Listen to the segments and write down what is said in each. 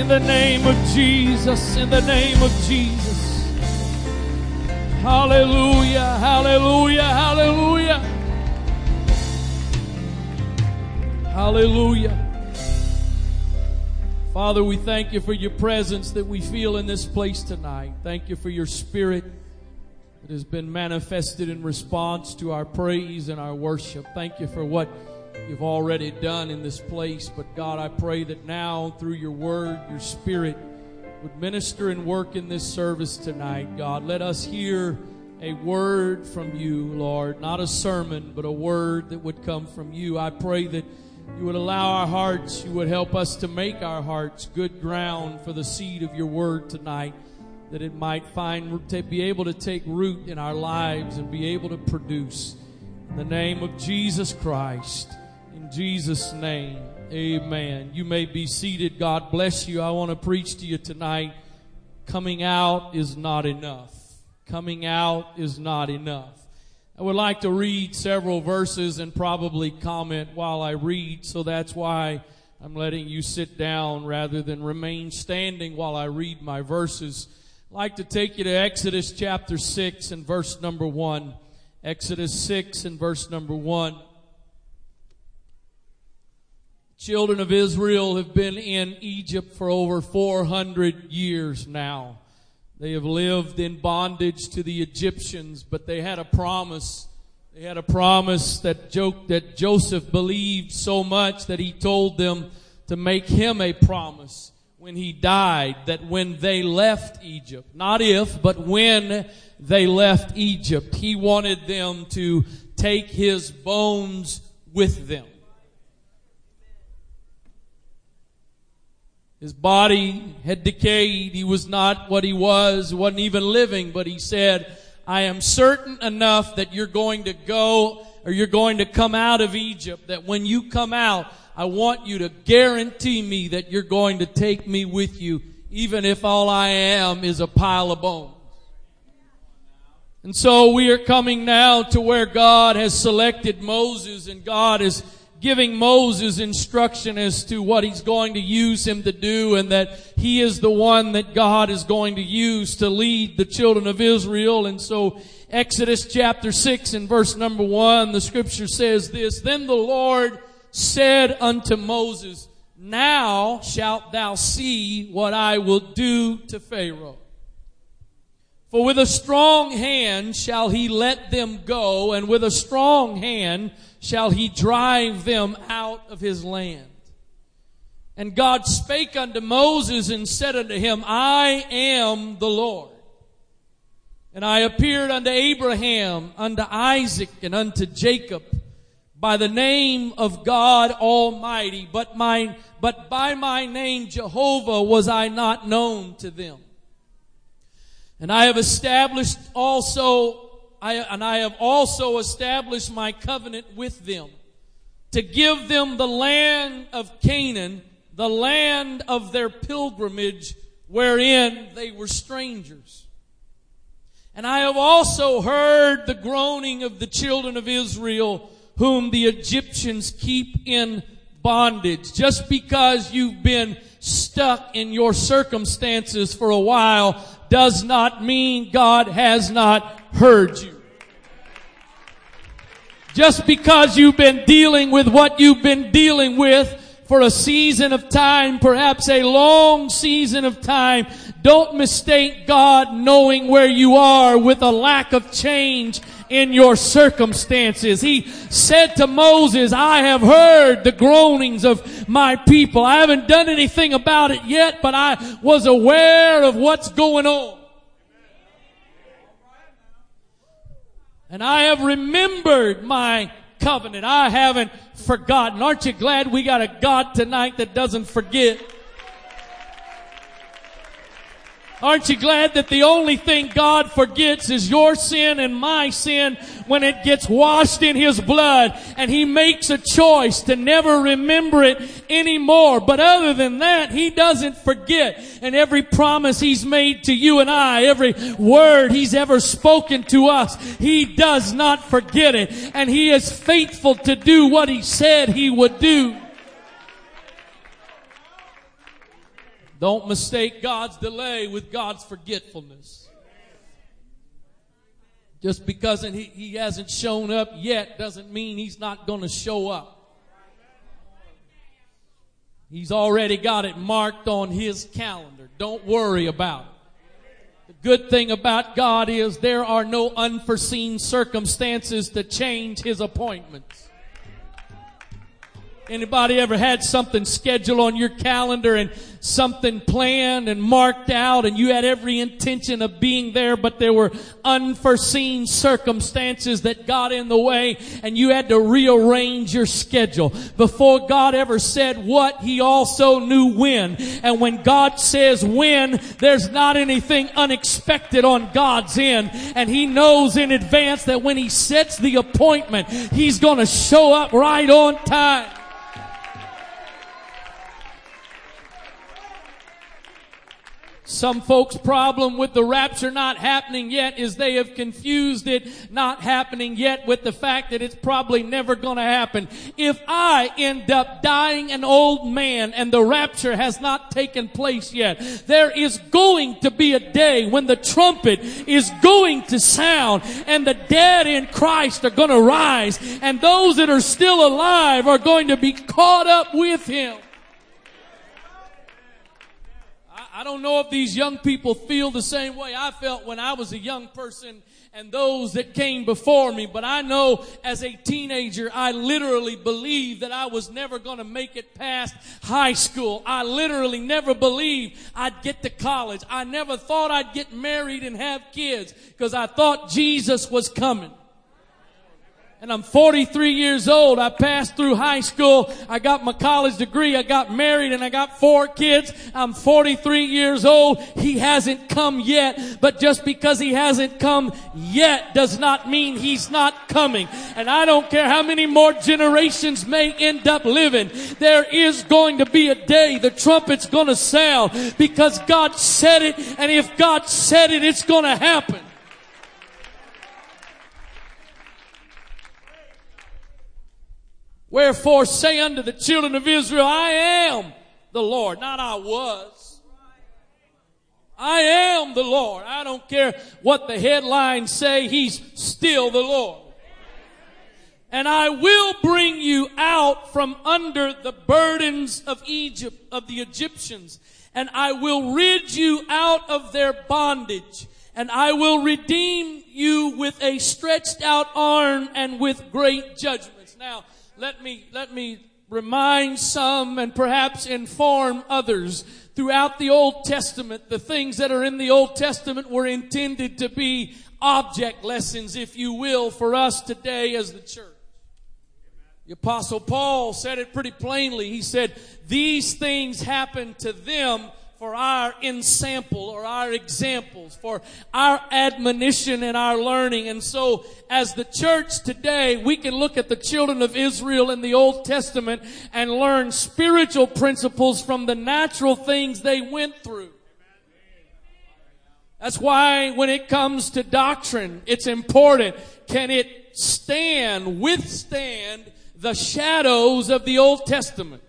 In the name of Jesus, in the name of Jesus. Hallelujah, hallelujah, hallelujah. Hallelujah. Father, we thank you for your presence that we feel in this place tonight. Thank you for your spirit that has been manifested in response to our praise and our worship. Thank you for what you've already done in this place. But God, I pray that now through your word, your spirit would minister and work in this service tonight. God, let us hear a word from you, Lord, not a sermon, but a word that would come from you. I pray that you would allow our hearts, you would help us to make our hearts good ground for the seed of your word tonight, that it might find, be able to take root in our lives and be able to produce. In the name of Jesus Christ, Jesus' name, amen. You may be seated. God bless you. I want to preach to you tonight. Coming out is not enough. Coming out is not enough. I would like to read several verses and probably comment while I read, so that's why I'm letting you sit down rather than remain standing while I read my verses. I'd like to take you to Exodus chapter 6 and verse number 1. Exodus 6 and verse number 1. Children of Israel have been in Egypt for over 400 years now. They have lived in bondage to the Egyptians, but they had a promise. They had a promise that, that Joseph believed so much that he told them to make him a promise when he died that when they left Egypt, not if, but when they left Egypt, he wanted them to take his bones with them. His body had decayed. He was not what he was, He wasn't even living, but he said, I am certain enough that you're going to go or you're going to come out of Egypt, that when you come out, I want you to guarantee me that you're going to take me with you, even if all I am is a pile of bones. And so we are coming now to where God has selected Moses and God is giving Moses instruction as to what he's going to use him to do and that he is the one that God is going to use to lead the children of Israel. And so Exodus chapter 6 and verse number 1, the scripture says this, Then the Lord said unto Moses, Now shalt thou see what I will do to Pharaoh. For with a strong hand shall he let them go, and with a strong hand shall he drive them out of his land. And God spake unto Moses and said unto him, I am the Lord. And I appeared unto Abraham, unto Isaac, and unto Jacob by the name of God Almighty, but my, but by my name Jehovah was I not known to them. And I have established also I, and I have also established my covenant with them to give them the land of Canaan, the land of their pilgrimage wherein they were strangers. And I have also heard the groaning of the children of Israel whom the Egyptians keep in bondage. Just because you've been stuck in your circumstances for a while does not mean God has not heard you. Just because you've been dealing with what you've been dealing with for a season of time, perhaps a long season of time, don't mistake God knowing where you are with a lack of change in your circumstances. He said to Moses, I have heard the groanings of my people. I haven't done anything about it yet, but I was aware of what's going on. And I have remembered my covenant. I haven't forgotten. Aren't you glad we got a God tonight that doesn't forget? Aren't you glad that the only thing God forgets is your sin and my sin when it gets washed in His blood and He makes a choice to never remember it anymore. But other than that, He doesn't forget. And every promise He's made to you and I, every word He's ever spoken to us, He does not forget it. And He is faithful to do what He said He would do. Don't mistake God's delay with God's forgetfulness. Just because he, he hasn't shown up yet doesn't mean he's not going to show up. He's already got it marked on his calendar. Don't worry about it. The good thing about God is there are no unforeseen circumstances to change his appointments. Anybody ever had something scheduled on your calendar and something planned and marked out and you had every intention of being there, but there were unforeseen circumstances that got in the way and you had to rearrange your schedule. Before God ever said what, He also knew when. And when God says when, there's not anything unexpected on God's end. And He knows in advance that when He sets the appointment, He's gonna show up right on time. Some folks' problem with the rapture not happening yet is they have confused it not happening yet with the fact that it's probably never to happen. If I end up dying an old man and the rapture has not taken place yet, there is going to be a day when the trumpet is going to sound and the dead in Christ are to rise and those that are still alive are going to be caught up with him. I don't know if these young people feel the same way I felt when I was a young person and those that came before me, but I know as a teenager, I literally believed that I was never going to make it past high school. I literally never believed I'd get to college. I never thought I'd get married and have kids because I thought Jesus was coming and I'm 43 years old. I passed through high school. I got my college degree. I got married and I got four kids. I'm 43 years old. He hasn't come yet, but just because he hasn't come yet does not mean he's not coming. And I don't care how many more generations may end up living. There is going to be a day the trumpet's going to sound because God said it. And if God said it, it's going to happen. Wherefore say unto the children of Israel, I am the Lord, not I was. I am the Lord. I don't care what the headlines say, He's still the Lord. And I will bring you out from under the burdens of Egypt, of the Egyptians, and I will rid you out of their bondage, and I will redeem you with a stretched out arm and with great judgments. Now, let me, let me remind some and perhaps inform others. Throughout the Old Testament, the things that are in the Old Testament were intended to be object lessons, if you will, for us today as the church. The apostle Paul said it pretty plainly. He said, these things happened to them for our ensample or our examples, for our admonition and our learning. And so as the church today, we can look at the children of Israel in the Old Testament and learn spiritual principles from the natural things they went through. That's why when it comes to doctrine, it's important. Can it stand, withstand the shadows of the Old Testament?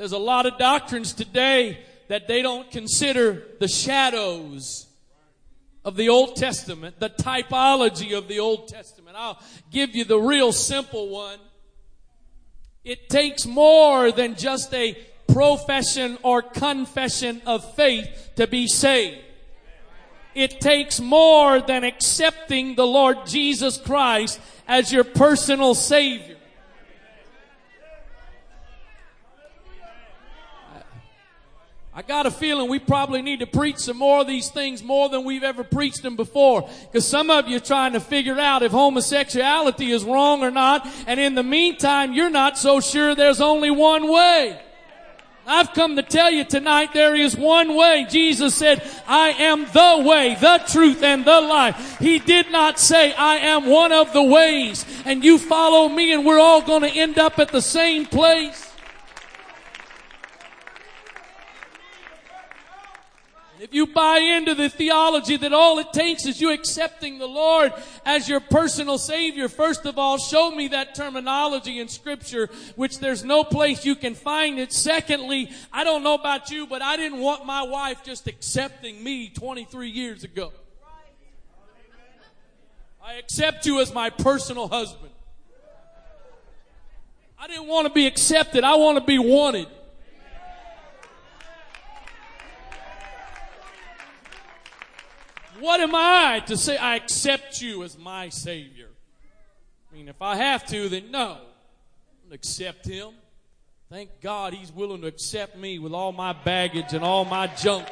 There's a lot of doctrines today that they don't consider the shadows of the Old Testament, the typology of the Old Testament. I'll give you the real simple one. It takes more than just a profession or confession of faith to be saved. It takes more than accepting the Lord Jesus Christ as your personal Savior. I got a feeling we probably need to preach some more of these things more than we've ever preached them before. Because some of you are trying to figure out if homosexuality is wrong or not. And in the meantime, you're not so sure there's only one way. I've come to tell you tonight there is one way. Jesus said, I am the way, the truth, and the life. He did not say, I am one of the ways and you follow me and we're all going to end up at the same place. If you buy into the theology that all it takes is you accepting the Lord as your personal Savior, first of all, show me that terminology in Scripture, which there's no place you can find it. Secondly, I don't know about you, but I didn't want my wife just accepting me 23 years ago. I accept you as my personal husband. I didn't want to be accepted. I want to be wanted. What am I to say I accept you as my Savior? I mean, if I have to, then no. Accept Him. Thank God He's willing to accept me with all my baggage and all my junk.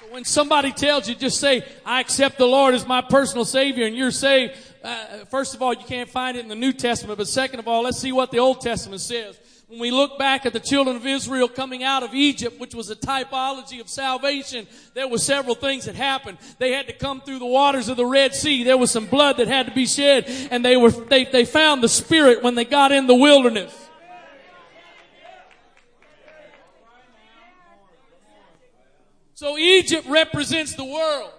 But when somebody tells you, just say, I accept the Lord as my personal Savior, and you're saved, uh, first of all, you can't find it in the New Testament, but second of all, let's see what the Old Testament says. When we look back at the children of Israel coming out of Egypt, which was a typology of salvation, there were several things that happened. They had to come through the waters of the Red Sea. There was some blood that had to be shed, and they were, they, they found the Spirit when they got in the wilderness. So Egypt represents the world.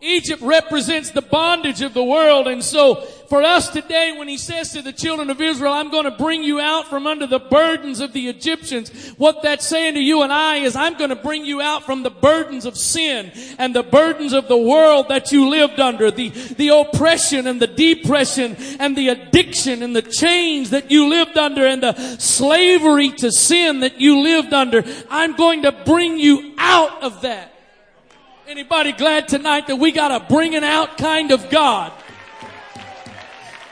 Egypt represents the bondage of the world. And so for us today, when he says to the children of Israel, I'm going to bring you out from under the burdens of the Egyptians, what that's saying to you and I is I'm going to bring you out from the burdens of sin and the burdens of the world that you lived under, the, the oppression and the depression and the addiction and the chains that you lived under and the slavery to sin that you lived under. I'm going to bring you out of that. Anybody glad tonight that we got a bringing out kind of God?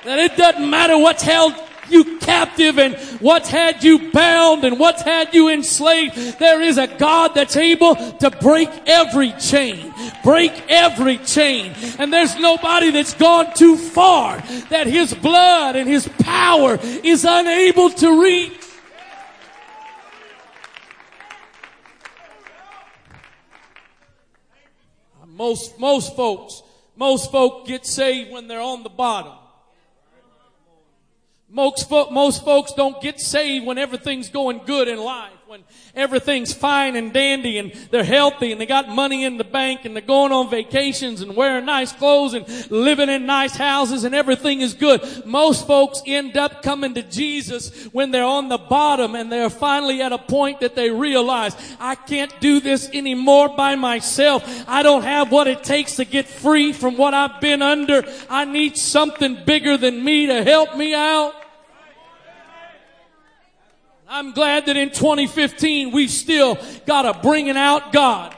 That it doesn't matter what's held you captive and what's had you bound and what's had you enslaved. There is a God that's able to break every chain, break every chain. And there's nobody that's gone too far that his blood and his power is unable to reach. Most, most folks, most folk get saved when they're on the bottom. Most, fo- most folks don't get saved when everything's going good in life when everything's fine and dandy and they're healthy and they got money in the bank and they're going on vacations and wearing nice clothes and living in nice houses and everything is good. Most folks end up coming to Jesus when they're on the bottom and they're finally at a point that they realize, I can't do this anymore by myself. I don't have what it takes to get free from what I've been under. I need something bigger than me to help me out. I'm glad that in 2015 we've still got a bringing out God.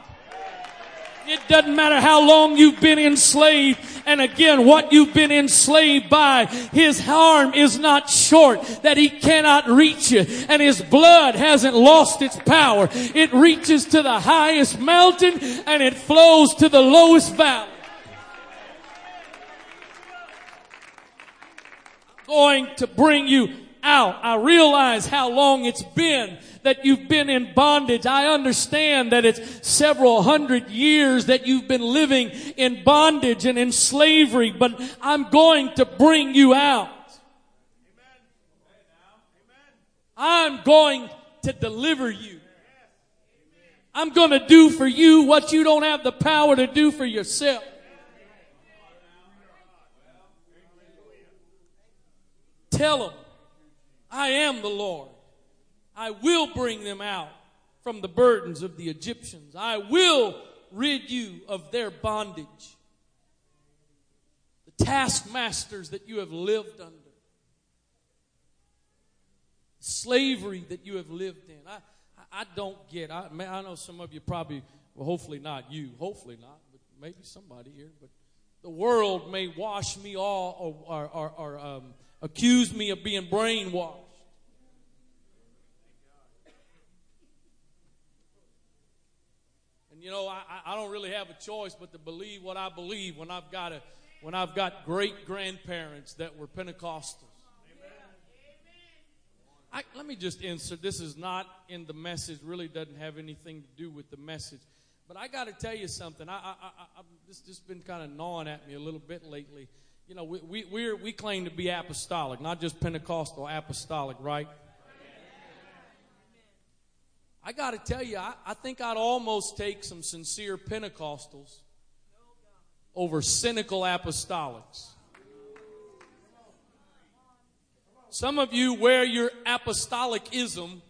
It doesn't matter how long you've been enslaved and again what you've been enslaved by. His arm is not short that he cannot reach you and his blood hasn't lost its power. It reaches to the highest mountain and it flows to the lowest valley. Going to bring you out. I realize how long it's been that you've been in bondage. I understand that it's several hundred years that you've been living in bondage and in slavery, but I'm going to bring you out. I'm going to deliver you. I'm going to do for you what you don't have the power to do for yourself. Tell them I am the Lord. I will bring them out from the burdens of the Egyptians. I will rid you of their bondage. The taskmasters that you have lived under. Slavery that you have lived in. I, I don't get, I, I know some of you probably, well, hopefully not you, hopefully not, but maybe somebody here, but the world may wash me all or, or, or, or um, accused me of being brainwashed. And you know, I, I don't really have a choice but to believe what I believe when I've got a when I've got great grandparents that were Pentecostals. I, let me just insert. This is not in the message. Really doesn't have anything to do with the message. But I got to tell you something. I, I, I, this just been kind of gnawing at me a little bit lately you know, we, we, we we claim to be apostolic, not just Pentecostal, apostolic, right? I got to tell you, I, I think I'd almost take some sincere Pentecostals over cynical apostolics. Some of you wear your apostolicism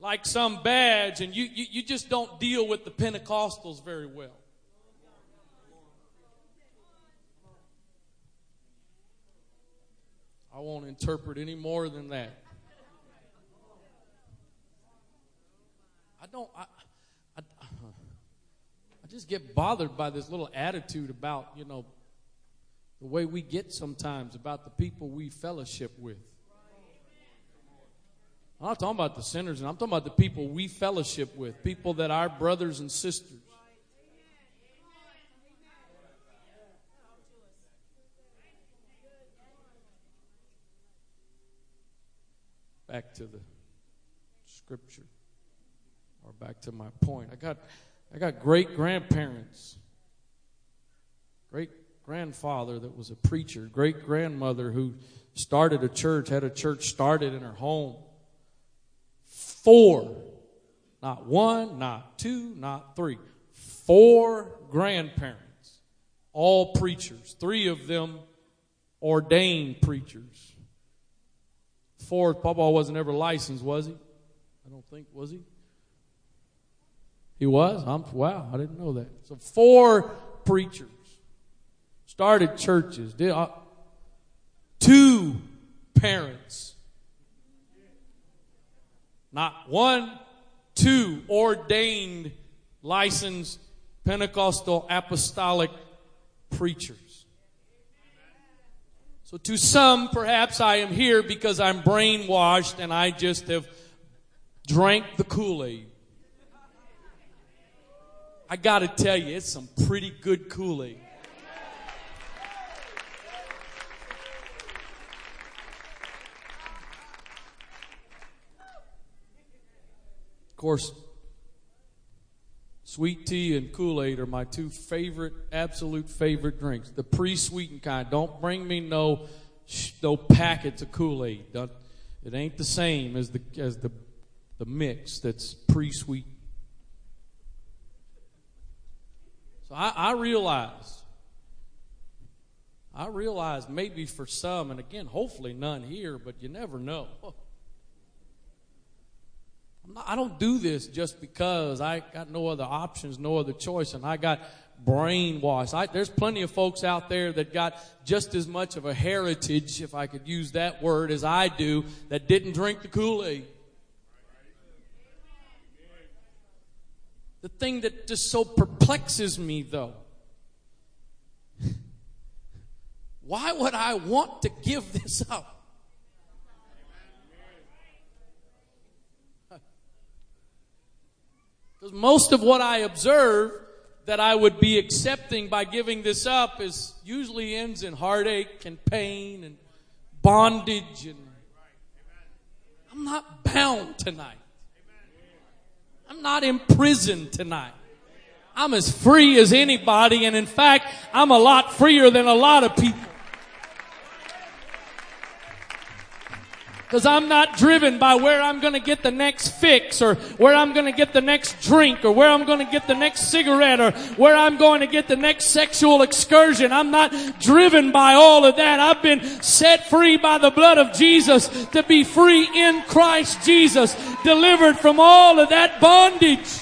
like some badge, and you, you, you just don't deal with the Pentecostals very well. I won't interpret any more than that. I don't. I, I, I just get bothered by this little attitude about you know the way we get sometimes about the people we fellowship with. I'm not talking about the sinners, and I'm talking about the people we fellowship with, people that are brothers and sisters. Back to the scripture, or back to my point. I got, I got great grandparents, great grandfather that was a preacher, great grandmother who started a church, had a church started in her home four, not one, not two, not three, four grandparents, all preachers, three of them ordained preachers. Fourth, Papa wasn't ever licensed, was he? I don't think, was he? He was? I'm, wow, I didn't know that. So four preachers started churches. Did, uh, two parents not one, two ordained, licensed Pentecostal apostolic preachers. So to some, perhaps I am here because I'm brainwashed and I just have drank the Kool-Aid. I gotta tell you, it's some pretty good Kool-Aid. Of course, sweet tea and Kool Aid are my two favorite, absolute favorite drinks. The pre sweetened kind. Don't bring me no, no packets of Kool Aid. It ain't the same as the, as the, the mix that's pre sweetened. So I, I realize, I realize maybe for some, and again, hopefully none here, but you never know. I don't do this just because I got no other options, no other choice, and I got brainwashed. I, there's plenty of folks out there that got just as much of a heritage, if I could use that word, as I do, that didn't drink the Kool Aid. The thing that just so perplexes me, though, why would I want to give this up? Because most of what I observe that I would be accepting by giving this up is usually ends in heartache and pain and bondage and I'm not bound tonight. I'm not imprisoned tonight. I'm as free as anybody and in fact, I'm a lot freer than a lot of people. Because I'm not driven by where I'm going to get the next fix or where I'm going to get the next drink or where I'm going to get the next cigarette or where I'm going to get the next sexual excursion. I'm not driven by all of that. I've been set free by the blood of Jesus to be free in Christ Jesus, delivered from all of that bondage.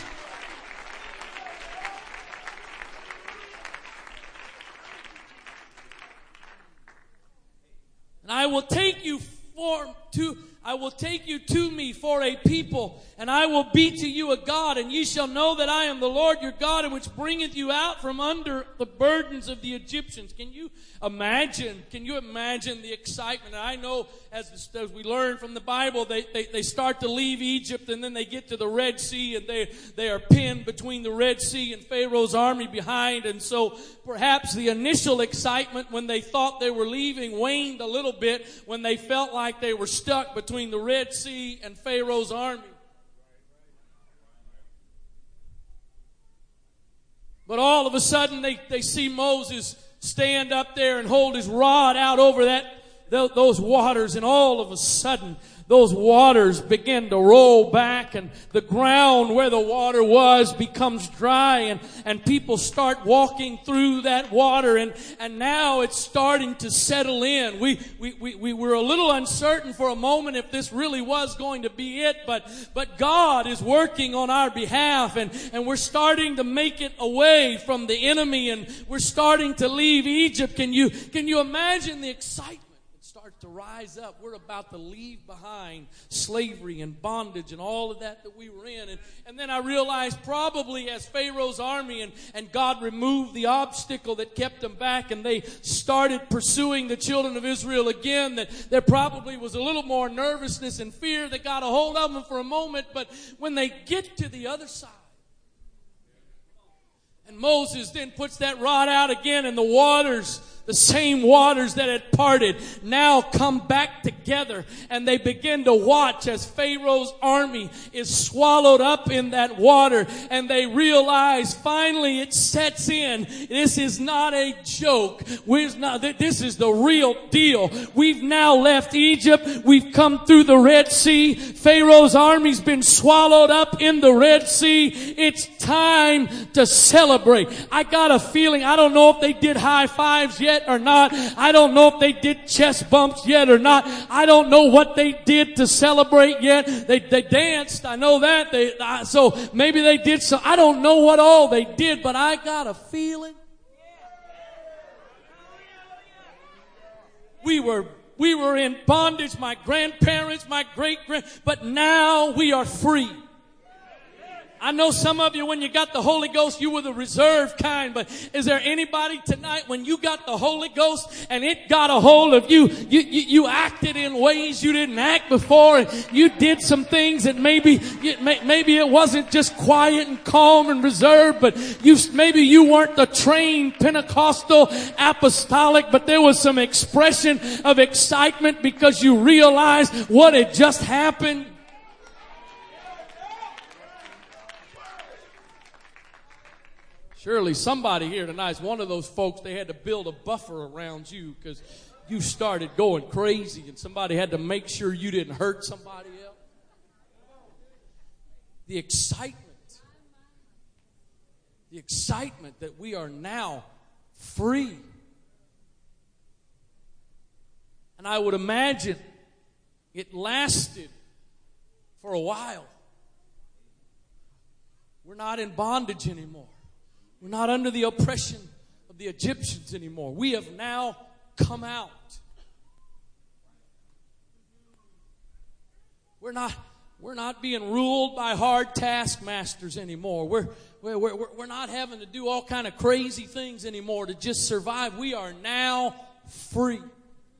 And I will take you for to I will take you to me for a people, and I will be to you a God, and ye shall know that I am the Lord your God, and which bringeth you out from under the burdens of the Egyptians. Can you imagine? Can you imagine the excitement? And I know as, as we learn from the Bible, they, they, they start to leave Egypt, and then they get to the Red Sea, and they, they are pinned between the Red Sea and Pharaoh's army behind. And so perhaps the initial excitement when they thought they were leaving waned a little bit when they felt like they were stuck between between the Red Sea and Pharaoh's army. But all of a sudden, they, they see Moses stand up there and hold his rod out over that those waters, and all of a sudden, those waters begin to roll back and the ground where the water was becomes dry and, and people start walking through that water and, and now it's starting to settle in. We, we, we, we were a little uncertain for a moment if this really was going to be it, but, but God is working on our behalf and, and we're starting to make it away from the enemy and we're starting to leave Egypt. Can you, can you imagine the excitement? To rise up. We're about to leave behind slavery and bondage and all of that that we were in. And, and then I realized probably as Pharaoh's army and, and God removed the obstacle that kept them back and they started pursuing the children of Israel again, that there probably was a little more nervousness and fear that got a hold of them for a moment. But when they get to the other side, and Moses then puts that rod out again and the waters the same waters that had parted now come back together and they begin to watch as Pharaoh's army is swallowed up in that water and they realize finally it sets in. This is not a joke. We're not, this is the real deal. We've now left Egypt. We've come through the Red Sea. Pharaoh's army's been swallowed up in the Red Sea. It's time to celebrate. I got a feeling, I don't know if they did high fives yet yet or not. I don't know if they did chest bumps yet or not. I don't know what they did to celebrate yet. They, they danced. I know that. They, so maybe they did so. I don't know what all they did, but I got a feeling. We were we were in bondage, my grandparents, my great grand, but now we are free. I know some of you, when you got the Holy Ghost, you were the reserved kind, but is there anybody tonight when you got the Holy Ghost and it got a hold of you, you, you, you acted in ways you didn't act before and you did some things that maybe, maybe it wasn't just quiet and calm and reserved, but you, maybe you weren't the trained Pentecostal apostolic, but there was some expression of excitement because you realized what had just happened. Surely somebody here tonight is one of those folks, they had to build a buffer around you because you started going crazy and somebody had to make sure you didn't hurt somebody else. The excitement, the excitement that we are now free. And I would imagine it lasted for a while. We're not in bondage anymore. We're not under the oppression of the Egyptians anymore. We have now come out. We're not, we're not being ruled by hard taskmasters anymore. We're, we're, we're, we're not having to do all kind of crazy things anymore to just survive. We are now free.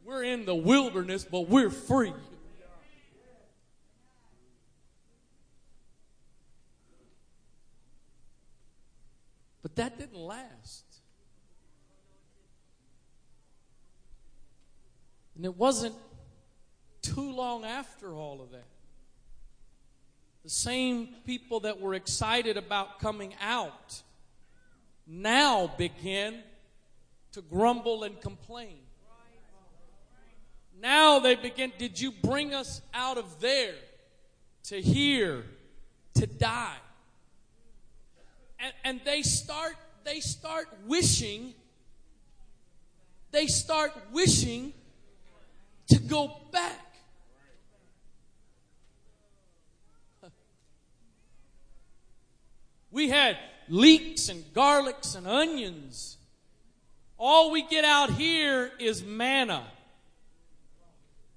We're in the wilderness, but we're free. But that didn't last. And it wasn't too long after all of that. The same people that were excited about coming out now begin to grumble and complain. Now they begin, did you bring us out of there to here to die? And, and they start they start wishing they start wishing to go back. We had leeks and garlics and onions. All we get out here is manna.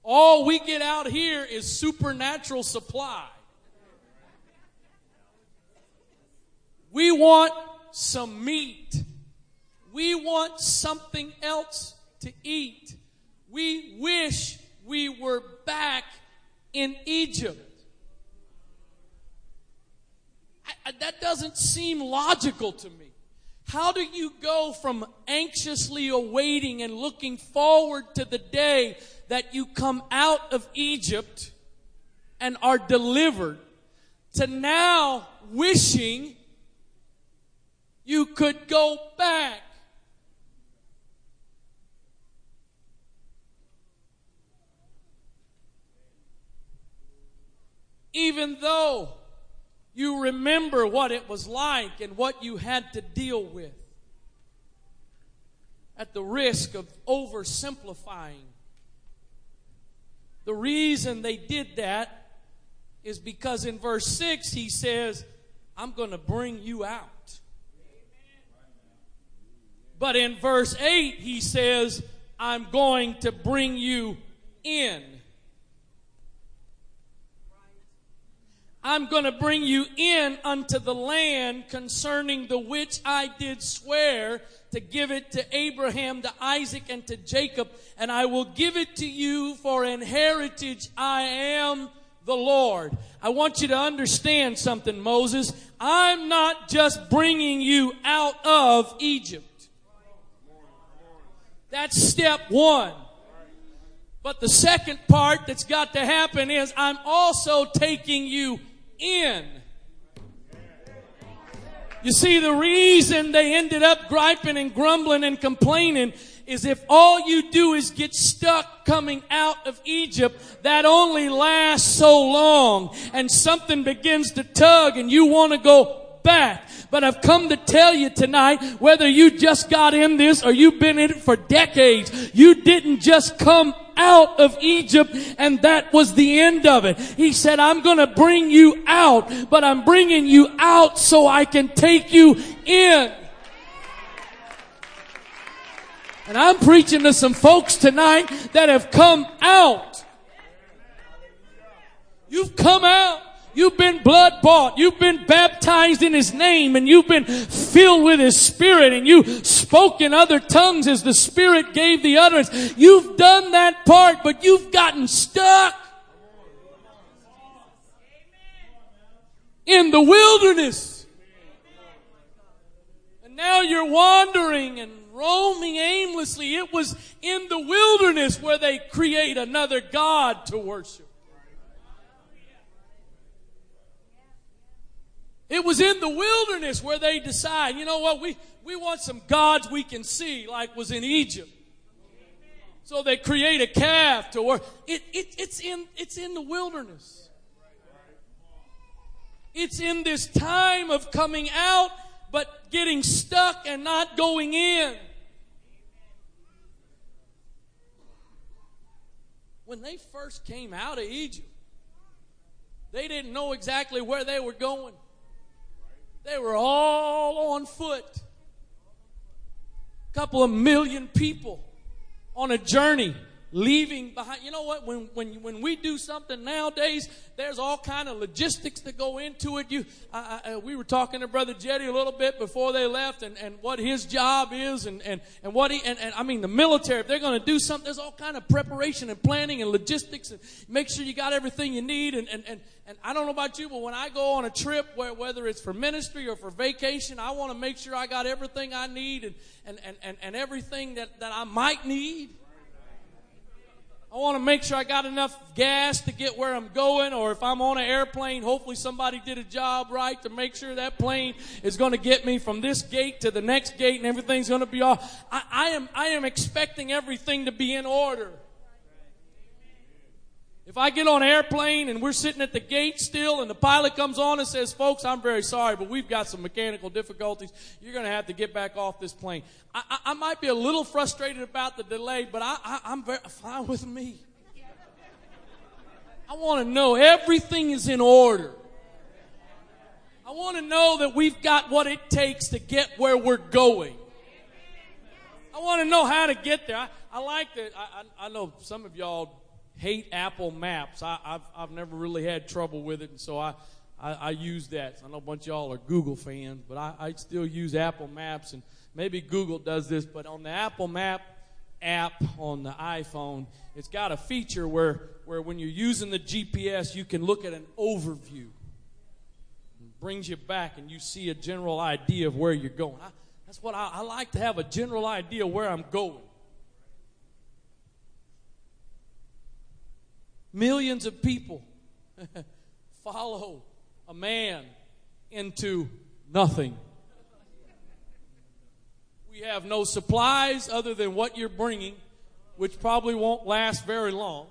All we get out here is supernatural supply We want some meat. We want something else to eat. We wish we were back in Egypt. I, I, that doesn't seem logical to me. How do you go from anxiously awaiting and looking forward to the day that you come out of Egypt and are delivered to now wishing you could go back. even though you remember what it was like and what you had to deal with, at the risk of oversimplifying, the reason they did that is because in verse 6 he says, I'm going to bring you out. But in verse 8 he says, I'm going to bring you in. I'm going to bring you in unto the land concerning the which I did swear to give it to Abraham, to Isaac, and to Jacob, and I will give it to you for an heritage. I am the Lord. I want you to understand something, Moses. I'm not just bringing you out of Egypt. That's step one. But the second part that's got to happen is I'm also taking you in. You see, the reason they ended up griping and grumbling and complaining is if all you do is get stuck coming out of Egypt, that only lasts so long and something begins to tug and you want to go back. But I've come to tell you tonight, whether you just got in this or you've been in it for decades, you didn't just come out of Egypt and that was the end of it. He said, I'm gonna bring you out, but I'm bringing you out so I can take you in. And I'm preaching to some folks tonight that have come out. You've come out. You've been blood bought. You've been baptized in His name and you've been filled with His Spirit and you spoke in other tongues as the Spirit gave the utterance. You've done that part, but you've gotten stuck in the wilderness. And now you're wandering and roaming aimlessly. It was in the wilderness where they create another God to worship. It was in the wilderness where they decide, you know what, we, we want some gods we can see, like was in Egypt. So they create a calf to work. It, it, it's, in, it's in the wilderness. It's in this time of coming out, but getting stuck and not going in. When they first came out of Egypt, they didn't know exactly where they were going. They were all on foot. A couple of million people on a journey leaving behind. You know what? When, when, when we do something nowadays, there's all kind of logistics that go into it. You, I, I, uh, we were talking to Brother Jetty a little bit before they left and, and what his job is and, and, and what he, and, and I mean the military, if they're going to do something, there's all kind of preparation and planning and logistics and make sure you got everything you need. And, and, and, and I don't know about you, but when I go on a trip whether it's for ministry or for vacation, I want to make sure I got everything I need and, and, and, and, and everything that, that I might need. I want to make sure I got enough gas to get where I'm going, or if I'm on an airplane, hopefully somebody did a job right to make sure that plane is going to get me from this gate to the next gate and everything's going to be all. I, I am, I am expecting everything to be in order. If I get on an airplane and we're sitting at the gate still and the pilot comes on and says, folks, I'm very sorry, but we've got some mechanical difficulties. You're going to have to get back off this plane. I, I, I might be a little frustrated about the delay, but I, am fine with me. I want to know everything is in order. I want to know that we've got what it takes to get where we're going. I want to know how to get there. I, I like that. I, I know some of y'all hate Apple Maps. I, have I've never really had trouble with it, and so I, I, I use that. I know a bunch of y'all are Google fans, but I, I still use Apple Maps, and maybe Google does this, but on the Apple Map app on the iPhone, it's got a feature where, where when you're using the GPS, you can look at an overview. It brings you back, and you see a general idea of where you're going. I, that's what I, I like to have a general idea of where I'm going. Millions of people follow a man into nothing. We have no supplies other than what you're bringing, which probably won't last very long.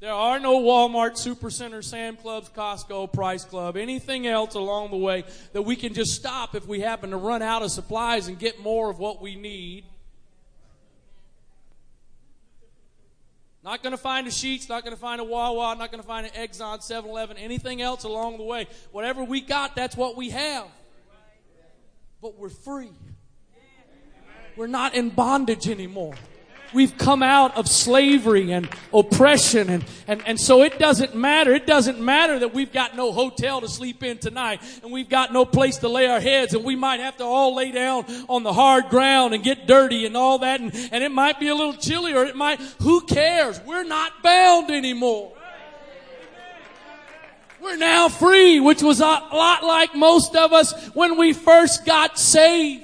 There are no Walmart, Supercenter, Sam Clubs, Costco, Price Club, anything else along the way that we can just stop if we happen to run out of supplies and get more of what we need. Not going to find a Sheetz, not going to find a Wawa, not going to find an Exxon, 7-Eleven, anything else along the way. Whatever we got, that's what we have. But we're free. We're not in bondage anymore. We've come out of slavery and oppression and, and, and so it doesn't matter. It doesn't matter that we've got no hotel to sleep in tonight and we've got no place to lay our heads and we might have to all lay down on the hard ground and get dirty and all that and, and it might be a little chilly or it might, who cares? We're not bound anymore. We're now free, which was a lot like most of us when we first got saved.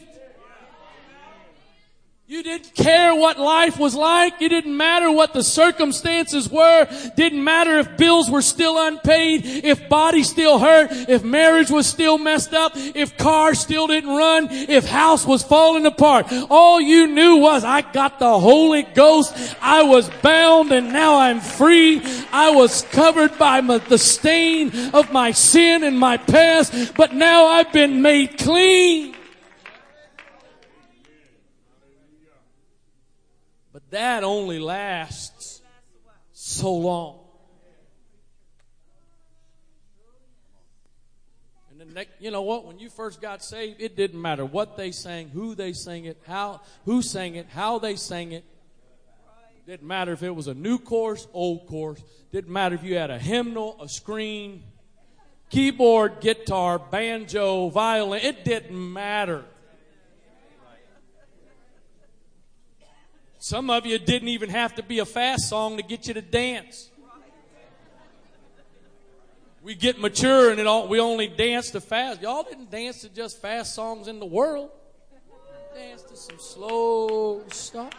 You didn't care what life was like. It didn't matter what the circumstances were. Didn't matter if bills were still unpaid, if body still hurt, if marriage was still messed up, if car still didn't run, if house was falling apart. All you knew was I got the Holy Ghost. I was bound and now I'm free. I was covered by my, the stain of my sin and my past, but now I've been made clean. That only lasts so long. And then, you know what? When you first got saved, it didn't matter what they sang, who they sang it, how, who sang it, how they sang it. Didn't matter if it was a new course, old course. Didn't matter if you had a hymnal, a screen, keyboard, guitar, banjo, violin. It didn't matter. Some of you didn't even have to be a fast song to get you to dance. We get mature and all, we only dance to fast. Y'all didn't dance to just fast songs in the world. Dance to some slow stuff.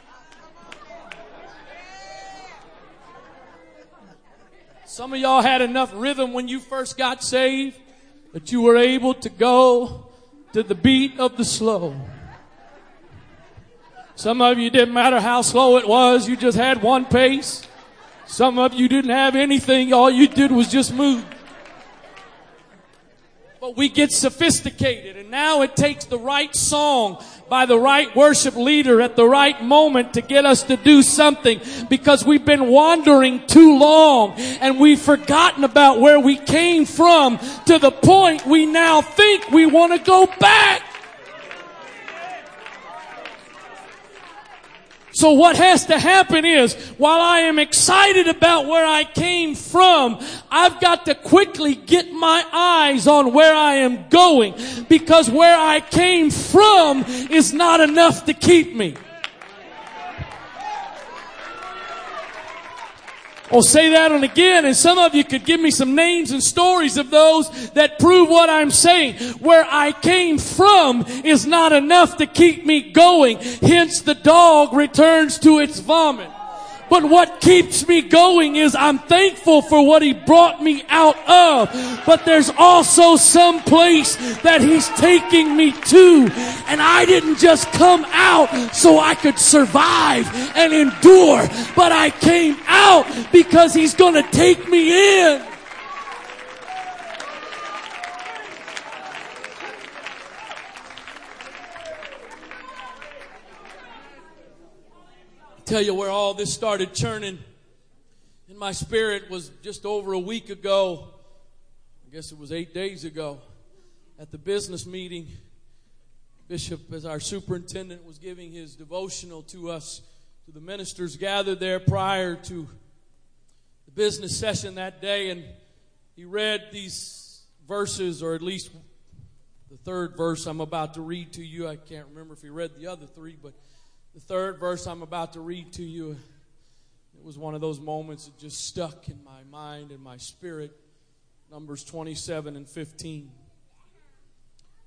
Some of y'all had enough rhythm when you first got saved that you were able to go to the beat of the slow. Some of you didn't matter how slow it was, you just had one pace. Some of you didn't have anything, all you did was just move. But we get sophisticated and now it takes the right song by the right worship leader at the right moment to get us to do something because we've been wandering too long and we've forgotten about where we came from to the point we now think we want to go back. So what has to happen is, while I am excited about where I came from, I've got to quickly get my eyes on where I am going because where I came from is not enough to keep me. I'll say that on again, and some of you could give me some names and stories of those that prove what I'm saying. Where I came from is not enough to keep me going. Hence the dog returns to its vomit. But what keeps me going is I'm thankful for what he brought me out of. But there's also some place that he's taking me to. And I didn't just come out so I could survive and endure, but I came out because he's going to take me in. Tell you where all this started churning in my spirit was just over a week ago. I guess it was eight days ago at the business meeting. Bishop, as our superintendent, was giving his devotional to us, to the ministers gathered there prior to the business session that day, and he read these verses, or at least the third verse I'm about to read to you. I can't remember if he read the other three, but the third verse I'm about to read to you, it was one of those moments that just stuck in my mind and my spirit. Numbers 27 and 15.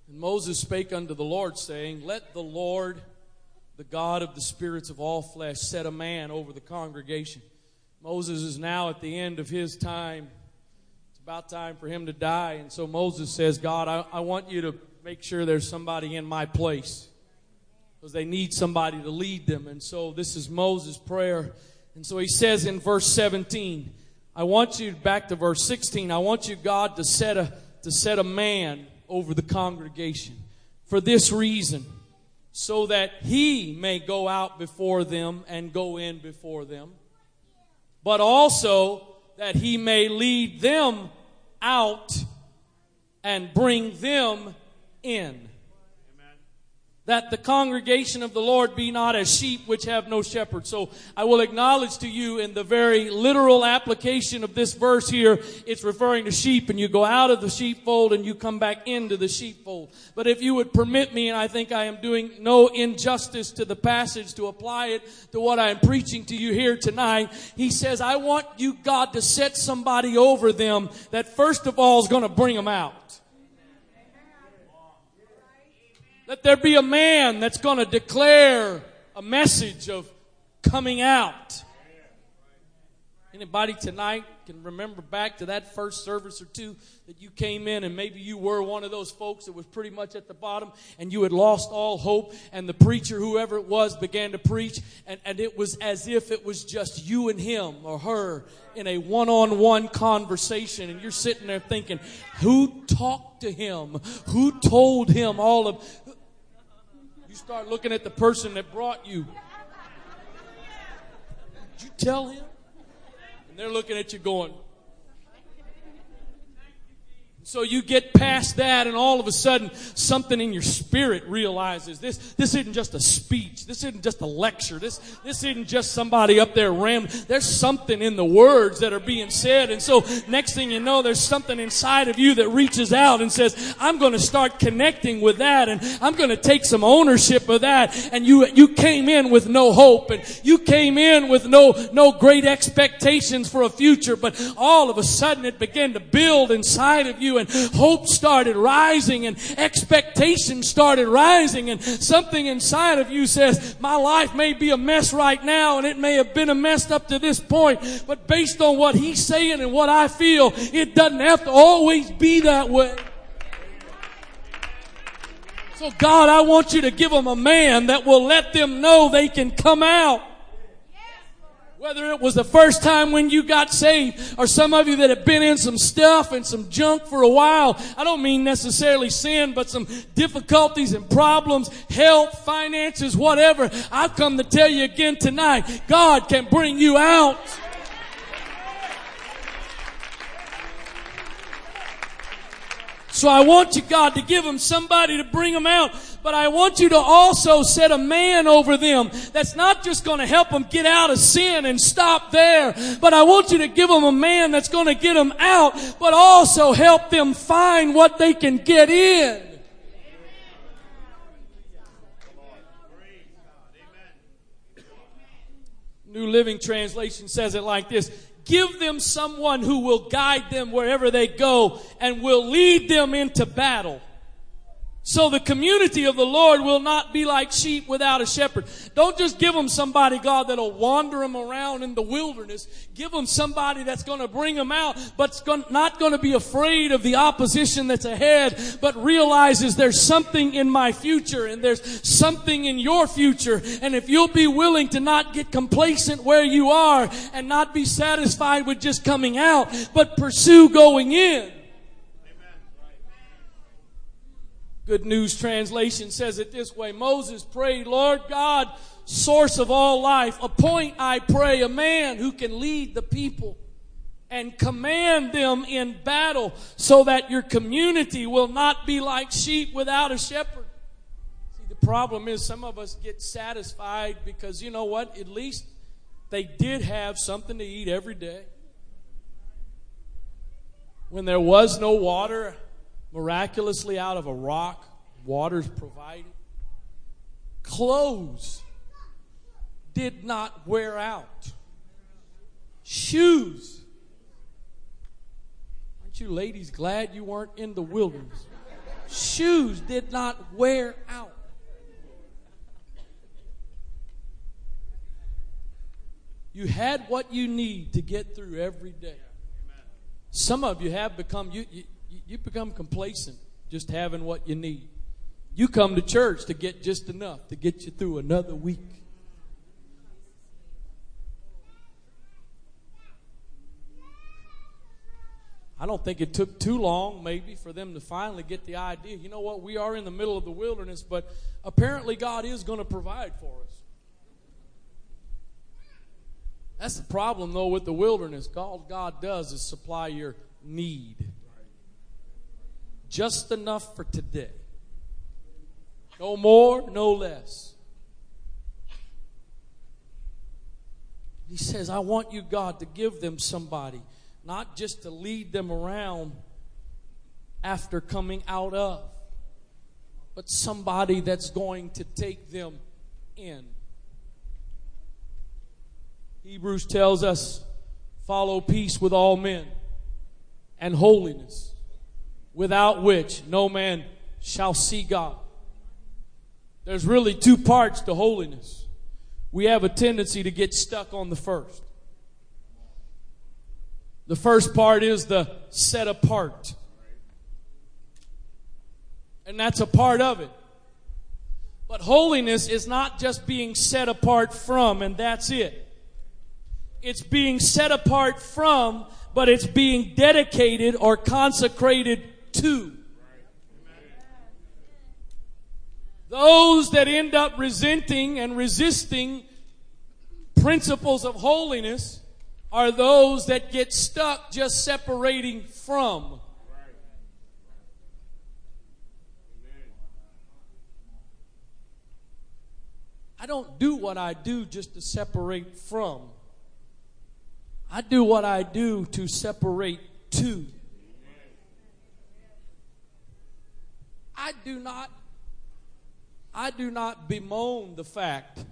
And Moses spake unto the Lord, saying, Let the Lord, the God of the spirits of all flesh, set a man over the congregation. Moses is now at the end of his time. It's about time for him to die. And so Moses says, God, I, I want you to make sure there's somebody in my place because they need somebody to lead them. And so this is Moses' prayer. And so he says in verse 17, I want you back to verse 16. I want you, God, to set a, to set a man over the congregation for this reason, so that he may go out before them and go in before them, but also that he may lead them out and bring them in that the congregation of the Lord be not as sheep which have no shepherd. So I will acknowledge to you in the very literal application of this verse here, it's referring to sheep and you go out of the sheepfold and you come back into the sheepfold. But if you would permit me, and I think I am doing no injustice to the passage to apply it to what I am preaching to you here tonight, he says, I want you, God, to set somebody over them that first of all is going to bring them out. Let there be a man that's going to declare a message of coming out. Anybody tonight can remember back to that first service or two that you came in and maybe you were one of those folks that was pretty much at the bottom and you had lost all hope and the preacher, whoever it was, began to preach and, and it was as if it was just you and him or her in a one-on-one conversation and you're sitting there thinking, who talked to him? Who told him all of, you start looking at the person that brought you. Did you tell him? And they're looking at you going, so you get past that and all of a sudden something in your spirit realizes this, this isn't just a speech. This isn't just a lecture. This, this isn't just somebody up there rambling. There's something in the words that are being said. And so next thing you know, there's something inside of you that reaches out and says, I'm going to start connecting with that and I'm going to take some ownership of that. And you, you came in with no hope and you came in with no, no great expectations for a future, but all of a sudden it began to build inside of and hope started rising and expectation started rising and something inside of you says, my life may be a mess right now and it may have been a mess up to this point, but based on what he's saying and what I feel, it doesn't have to always be that way. So God, I want you to give them a man that will let them know they can come out. Whether it was the first time when you got saved or some of you that have been in some stuff and some junk for a while. I don't mean necessarily sin, but some difficulties and problems, health, finances, whatever. I've come to tell you again tonight, God can bring you out. So I want you, God, to give them somebody to bring them out but I want you to also set a man over them that's not just going to help them get out of sin and stop there, but I want you to give them a man that's going to get them out, but also help them find what they can get in. New Living Translation says it like this. Give them someone who will guide them wherever they go and will lead them into battle. So the community of the Lord will not be like sheep without a shepherd. Don't just give them somebody, God, that'll wander them around in the wilderness. Give them somebody that's going to bring them out, but not going to be afraid of the opposition that's ahead, but realizes there's something in my future and there's something in your future. And if you'll be willing to not get complacent where you are and not be satisfied with just coming out, but pursue going in. Good News Translation says it this way. Moses prayed, Lord God, source of all life, appoint, I pray, a man who can lead the people and command them in battle so that your community will not be like sheep without a shepherd. See, the problem is some of us get satisfied because you know what? At least they did have something to eat every day. When there was no water, miraculously out of a rock, water's provided. Clothes did not wear out. Shoes. Aren't you ladies glad you weren't in the wilderness? Shoes did not wear out. You had what you need to get through every day. Some of you have become, you, you, you become complacent just having what you need. You come to church to get just enough to get you through another week. I don't think it took too long, maybe, for them to finally get the idea. You know what? We are in the middle of the wilderness, but apparently God is going to provide for us. That's the problem, though, with the wilderness. All God does is supply your need. Just enough for today. No more, no less. He says, I want you, God, to give them somebody, not just to lead them around after coming out of, but somebody that's going to take them in. Hebrews tells us, follow peace with all men and holiness, without which no man shall see God. There's really two parts to holiness. We have a tendency to get stuck on the first. The first part is the set apart. And that's a part of it. But holiness is not just being set apart from, and that's it. It's being set apart from, but it's being dedicated or consecrated to. Those that end up resenting and resisting principles of holiness are those that get stuck just separating from. I don't do what I do just to separate from. I do what I do to separate to. I do not I do not bemoan the fact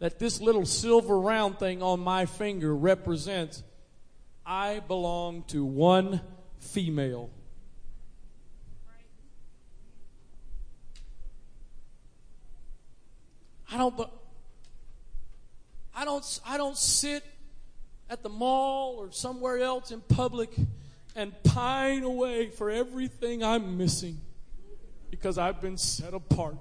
that this little silver round thing on my finger represents I belong to one female. I don't I don't I don't sit at the mall or somewhere else in public and pine away for everything I'm missing because I've been set apart.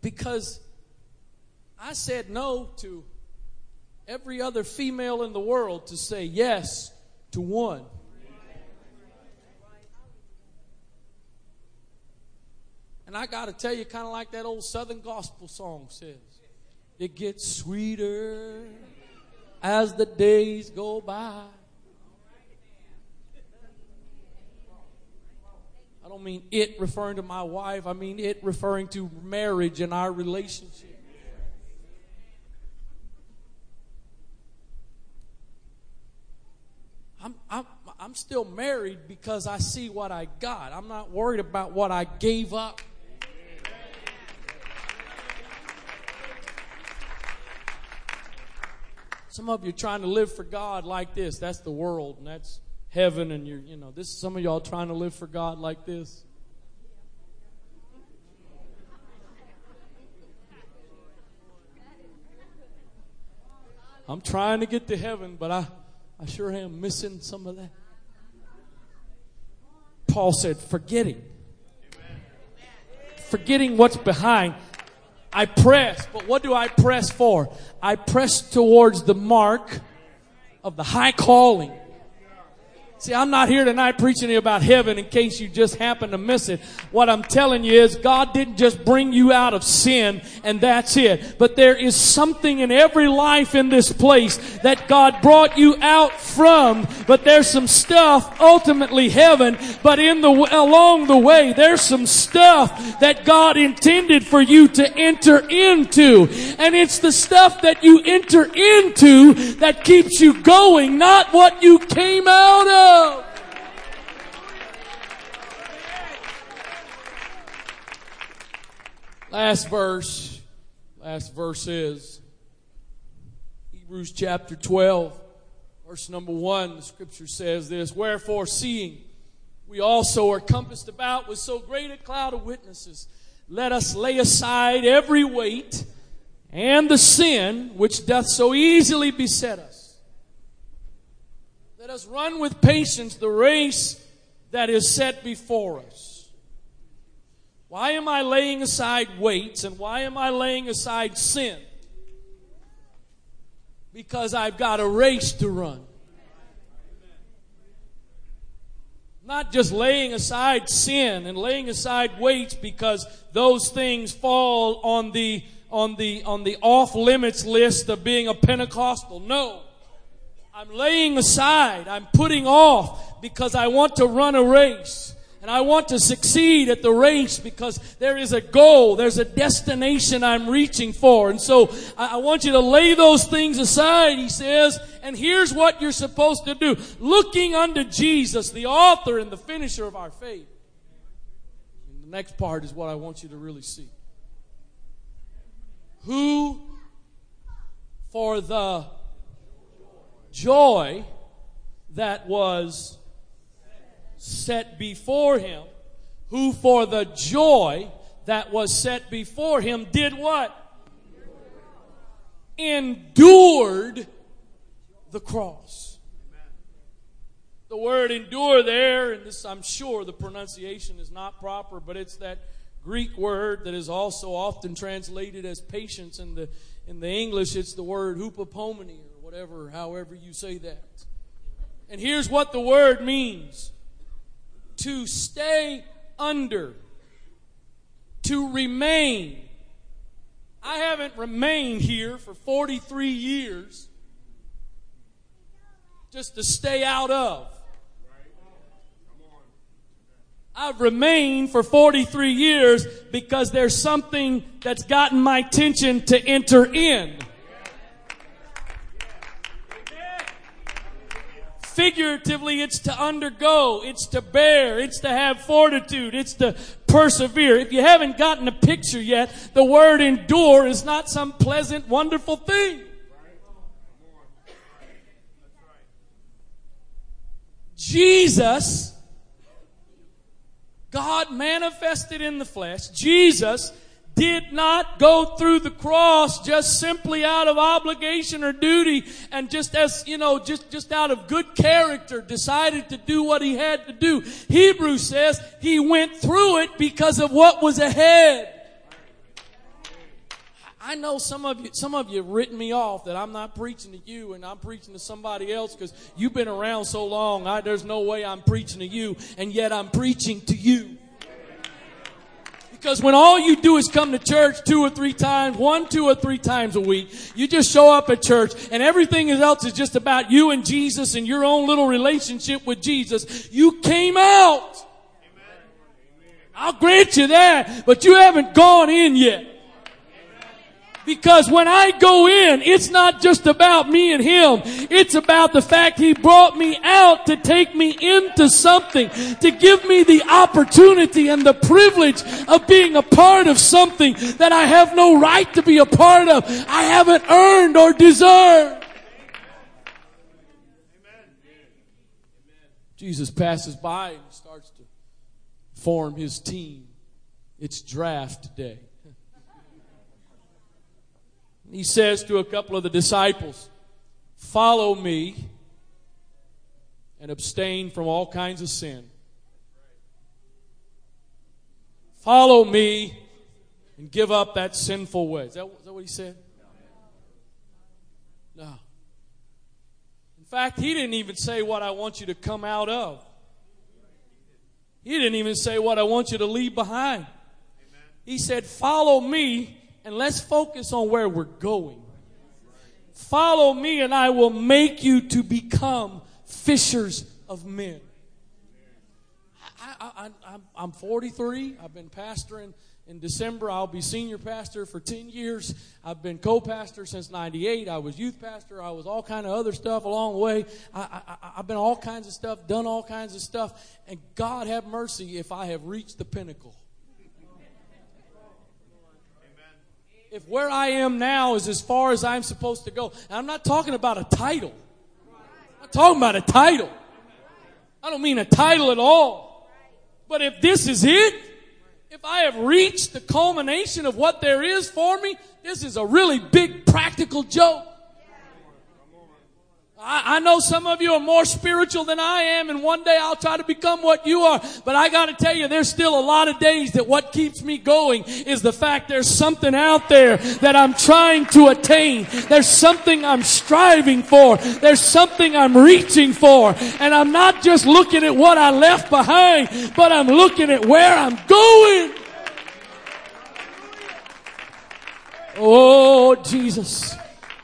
Because I said no to every other female in the world to say yes to one. And I got to tell you, kind of like that old Southern gospel song says, it gets sweeter as the days go by. I don't mean it referring to my wife, I mean it referring to marriage and our relationship. I'm, I'm, I'm still married because I see what I got. I'm not worried about what I gave up. Some of you trying to live for God like this. That's the world, and that's heaven, and you're, you know, this some of y'all trying to live for God like this. I'm trying to get to heaven, but I, I sure am missing some of that. Paul said, forgetting. Forgetting what's behind. I press, but what do I press for? I press towards the mark of the high calling See, I'm not here tonight preaching about heaven in case you just happen to miss it. What I'm telling you is God didn't just bring you out of sin and that's it. But there is something in every life in this place that God brought you out from. But there's some stuff, ultimately heaven, but in the, along the way, there's some stuff that God intended for you to enter into. And it's the stuff that you enter into that keeps you going, not what you came out of. Last verse. Last verse is Hebrews chapter 12, verse number 1. The scripture says this Wherefore, seeing we also are compassed about with so great a cloud of witnesses, let us lay aside every weight and the sin which doth so easily beset us let us run with patience the race that is set before us. Why am I laying aside weights and why am I laying aside sin? because I've got a race to run. Not just laying aside sin and laying aside weights because those things fall on the on the on the off limits list of being a Pentecostal. No. I'm laying aside, I'm putting off because I want to run a race. And I want to succeed at the race because there is a goal, there's a destination I'm reaching for. And so I, I, want you to lay those things aside, he says, and here's what you're supposed to do. Looking unto Jesus, the author and the finisher of our faith. And the next part is what I want you to really see. Who for the joy that was set before him, who for the joy that was set before him did what? Endured the cross. The word endure there, and this I'm sure the pronunciation is not proper, but it's that Greek word that is also often translated as patience in the in the English it's the word hupopomene whatever however you say that. And here's what the word means to stay under, to remain. I haven't remained here for 43 years just to stay out of. I've remained for 43 years because there's something that's gotten my attention to enter in. Figuratively, it's to undergo, it's to bear, it's to have fortitude, it's to persevere. If you haven't gotten a picture yet, the word endure is not some pleasant, wonderful thing. Jesus, God manifested in the flesh, Jesus did not go through the cross just simply out of obligation or duty and just as, you know, just, just out of good character decided to do what he had to do. Hebrews says he went through it because of what was ahead. I know some of you, some of you have written me off that I'm not preaching to you and I'm preaching to somebody else because you've been around so long. I, there's no way I'm preaching to you and yet I'm preaching to you. Because when all you do is come to church two or three times, one, two or three times a week, you just show up at church and everything else is just about you and Jesus and your own little relationship with Jesus. You came out. I'll grant you that, but you haven't gone in yet. Because when I go in, it's not just about me and him. It's about the fact he brought me out to take me into something, to give me the opportunity and the privilege of being a part of something that I have no right to be a part of. I haven't earned or deserved. Jesus passes by and starts to form his team. It's draft day. He says to a couple of the disciples, Follow me and abstain from all kinds of sin. Follow me and give up that sinful way. Is that, is that what he said? No. In fact, he didn't even say what I want you to come out of. He didn't even say what I want you to leave behind. He said, Follow me and let's focus on where we're going. Follow me and I will make you to become fishers of men. I, am 43. I've been pastoring in December. I'll be senior pastor for 10 years. I've been co-pastor since 98. I was youth pastor. I was all kind of other stuff along the way. I, I, I've been all kinds of stuff, done all kinds of stuff. And God have mercy if I have reached the pinnacle. If where I am now is as far as I'm supposed to go, I'm not talking about a title. I'm not talking about a title. I don't mean a title at all. But if this is it, if I have reached the culmination of what there is for me, this is a really big practical joke. I, I know some of you are more spiritual than I am, and one day I'll try to become what you are. But I gotta tell you, there's still a lot of days that what keeps me going is the fact there's something out there that I'm trying to attain. There's something I'm striving for. There's something I'm reaching for. And I'm not just looking at what I left behind, but I'm looking at where I'm going. Oh, Jesus.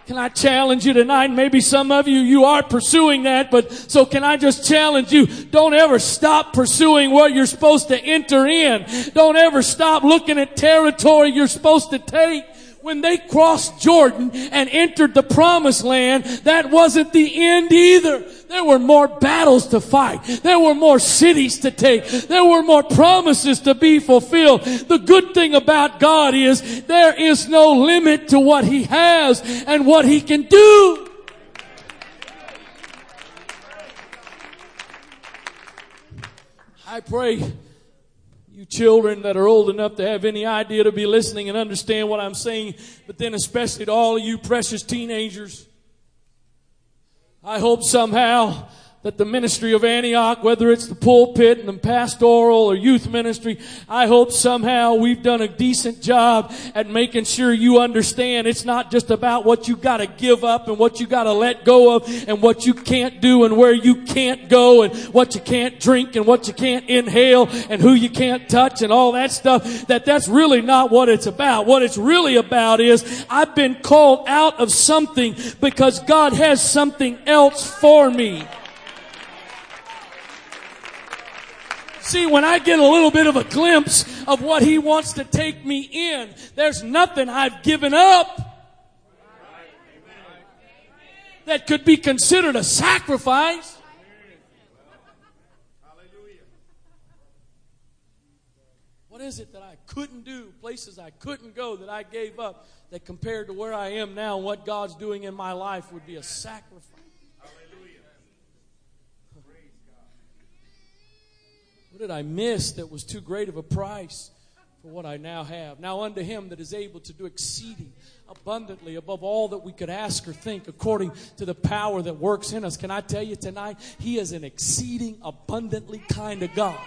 Can I challenge you tonight? Maybe some of you, you are pursuing that, but so can I just challenge you? Don't ever stop pursuing what you're supposed to enter in. Don't ever stop looking at territory you're supposed to take. When they crossed Jordan and entered the promised land, that wasn't the end either. There were more battles to fight. There were more cities to take. There were more promises to be fulfilled. The good thing about God is there is no limit to what He has and what He can do. I pray you children that are old enough to have any idea to be listening and understand what I'm saying, but then especially to all of you precious teenagers. I hope somehow that the ministry of Antioch, whether it's the pulpit and the pastoral or youth ministry, I hope somehow we've done a decent job at making sure you understand it's not just about what you gotta give up and what you gotta let go of and what you can't do and where you can't go and what you can't drink and what you can't inhale and who you can't touch and all that stuff, that that's really not what it's about. What it's really about is I've been called out of something because God has something else for me. See, when I get a little bit of a glimpse of what He wants to take me in, there's nothing I've given up that could be considered a sacrifice. What is it that I couldn't do, places I couldn't go that I gave up, that compared to where I am now, what God's doing in my life would be a sacrifice? What did I miss that was too great of a price for what I now have? Now unto him that is able to do exceeding abundantly above all that we could ask or think according to the power that works in us. Can I tell you tonight, he is an exceeding abundantly kind of God.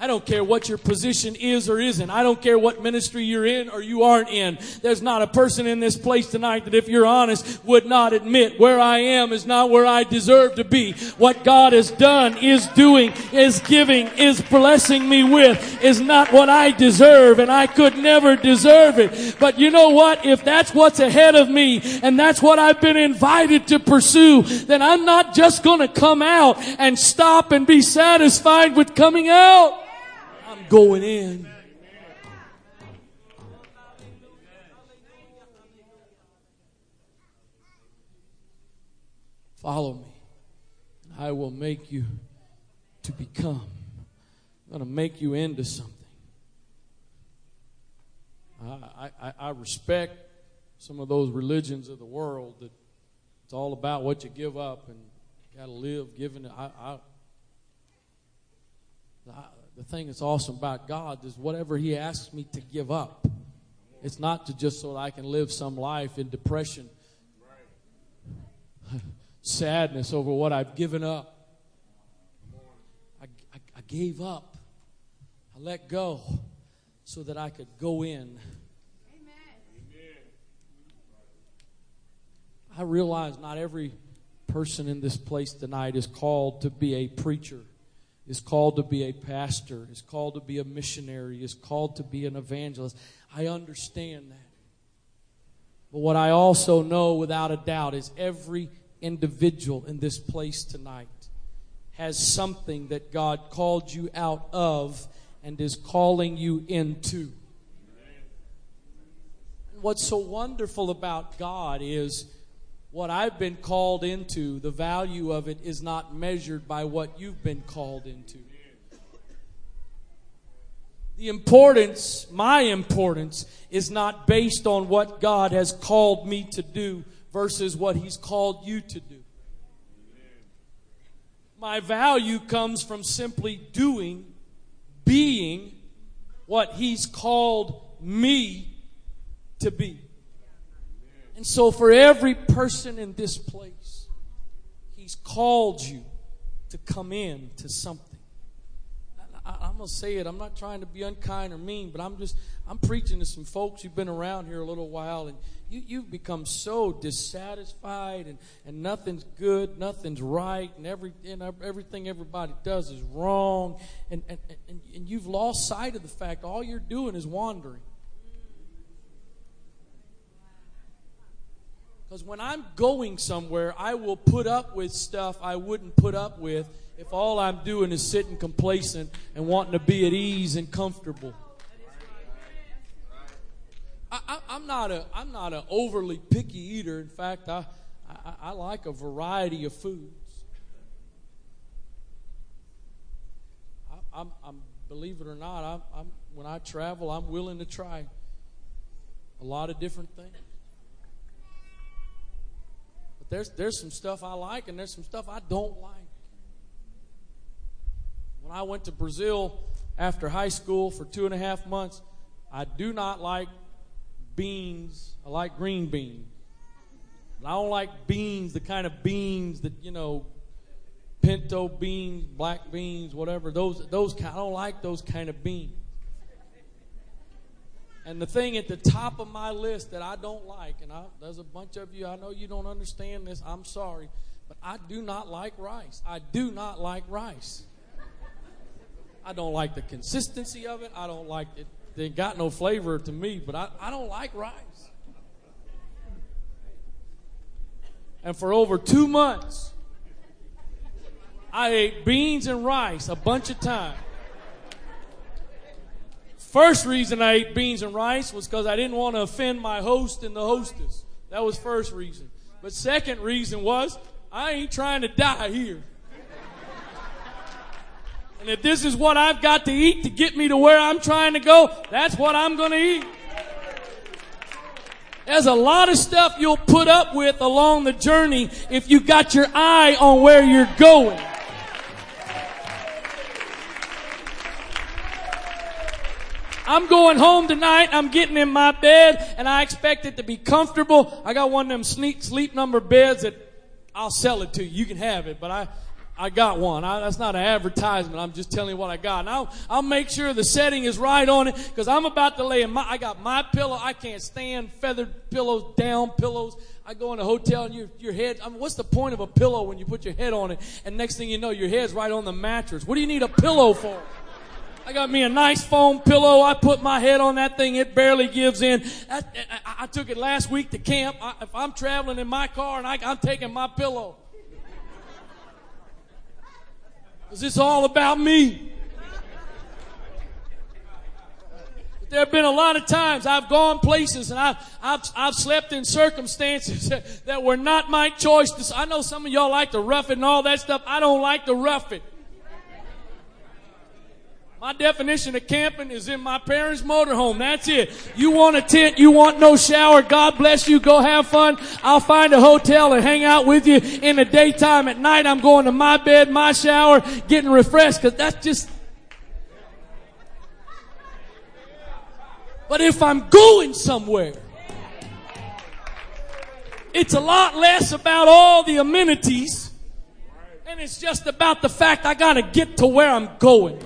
I don't care what your position is or isn't. I don't care what ministry you're in or you aren't in. There's not a person in this place tonight that if you're honest would not admit where I am is not where I deserve to be. What God has done, is doing, is giving, is blessing me with is not what I deserve and I could never deserve it. But you know what? If that's what's ahead of me and that's what I've been invited to pursue, then I'm not just gonna come out and stop and be satisfied with coming out going in. Follow me. I will make you to become. I'm going to make you into something. I, I, I respect some of those religions of the world that it's all about what you give up and got to live giving. I, I, I, the thing that's awesome about God is whatever He asks me to give up, it's not to just so that I can live some life in depression, sadness over what I've given up. I, I, I gave up, I let go so that I could go in. I realize not every person in this place tonight is called to be a preacher is called to be a pastor, is called to be a missionary, is called to be an evangelist. I understand that. But what I also know without a doubt is every individual in this place tonight has something that God called you out of and is calling you into. What's so wonderful about God is what I've been called into, the value of it is not measured by what you've been called into. The importance, my importance, is not based on what God has called me to do versus what He's called you to do. My value comes from simply doing, being what He's called me to be. And so, for every person in this place, He's called you to come in to something. I, am to say it. I'm not trying to be unkind or mean, but I'm just, I'm preaching to some folks who've been around here a little while, and you, you've become so dissatisfied, and, and nothing's good, nothing's right, and, every, and everything everybody does is wrong, and, and, and, and you've lost sight of the fact all you're doing is wandering. Because when I'm going somewhere, I will put up with stuff I wouldn't put up with if all I'm doing is sitting complacent and wanting to be at ease and comfortable. I, am not a I'm not an overly picky eater. In fact, I, I, I like a variety of foods. I, am believe it or not, I'm, I'm, when I travel, I'm willing to try a lot of different things. There's there's some stuff I like, and there's some stuff I don't like. When I went to Brazil after high school for two and a half months, I do not like beans. I like green beans. I don't like beans, the kind of beans that, you know, pinto beans, black beans, whatever. Those, those I don't like those kind of beans. And the thing at the top of my list that I don't like, and I, there's a bunch of you, I know you don't understand this, I'm sorry, but I do not like rice. I do not like rice. I don't like the consistency of it. I don't like it. They got no flavor to me, but I, I don't like rice. And for over two months, I ate beans and rice a bunch of times. First reason I ate beans and rice was because I didn't want to offend my host and the hostess. That was first reason. But second reason was I ain't trying to die here. And if this is what I've got to eat to get me to where I'm trying to go, that's what I'm going to eat. There's a lot of stuff you'll put up with along the journey if you got your eye on where you're going. I'm going home tonight. I'm getting in my bed and I expect it to be comfortable. I got one of them sleep, sleep number beds that I'll sell it to you. You can have it, but I, I got one. I, that's not an advertisement. I'm just telling you what I got. And I'll, I'll make sure the setting is right on it because I'm about to lay in my, I got my pillow. I can't stand feathered pillows, down pillows. I go in a hotel and your, your head, I mean, what's the point of a pillow when you put your head on it and next thing you know, your head's right on the mattress? What do you need a pillow for? I got me a nice foam pillow. I put my head on that thing. It barely gives in. I, I, I took it last week to camp. I, if I'm traveling in my car and I, I'm taking my pillow. Because it's all about me. There have been a lot of times I've gone places and I've, I've, I've slept in circumstances that were not my choice. I know some of y'all like to rough it and all that stuff. I don't like to rough it. My definition of camping is in my parents' motorhome. That's it. You want a tent, you want no shower, God bless you, go have fun. I'll find a hotel and hang out with you in the daytime. At night, I'm going to my bed, my shower, getting refreshed, cause that's just, but if I'm going somewhere, it's a lot less about all the amenities, and it's just about the fact I gotta get to where I'm going.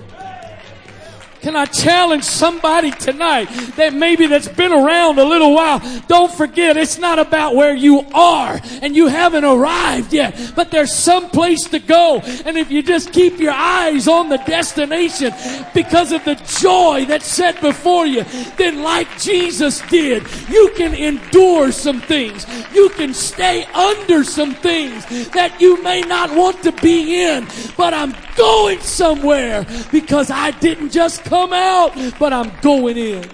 Can I challenge somebody tonight that maybe that's been around a little while? Don't forget, it's not about where you are and you haven't arrived yet, but there's some place to go. And if you just keep your eyes on the destination because of the joy that's set before you, then like Jesus did, you can endure some things. You can stay under some things that you may not want to be in, but I'm going somewhere because I didn't just come out, but I'm going in.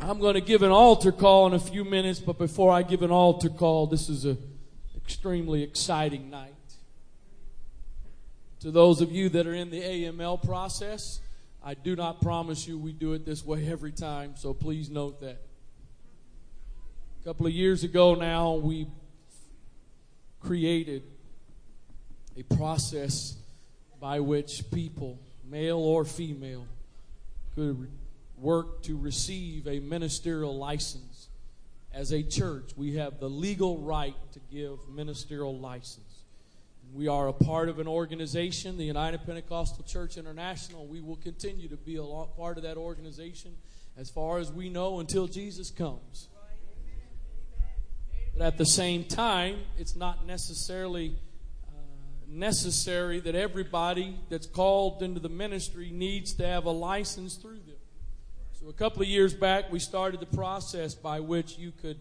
I'm going to give an altar call in a few minutes, but before I give an altar call, this is an extremely exciting night. To those of you that are in the AML process, I do not promise you we do it this way every time, so please note that. A couple of years ago now, we created a process by which people, male or female, could work to receive a ministerial license. As a church, we have the legal right to give ministerial license. We are a part of an organization, the United Pentecostal Church International. We will continue to be a part of that organization as far as we know until Jesus comes. But at the same time, it's not necessarily uh, necessary that everybody that's called into the ministry needs to have a license through them. So a couple of years back, we started the process by which you could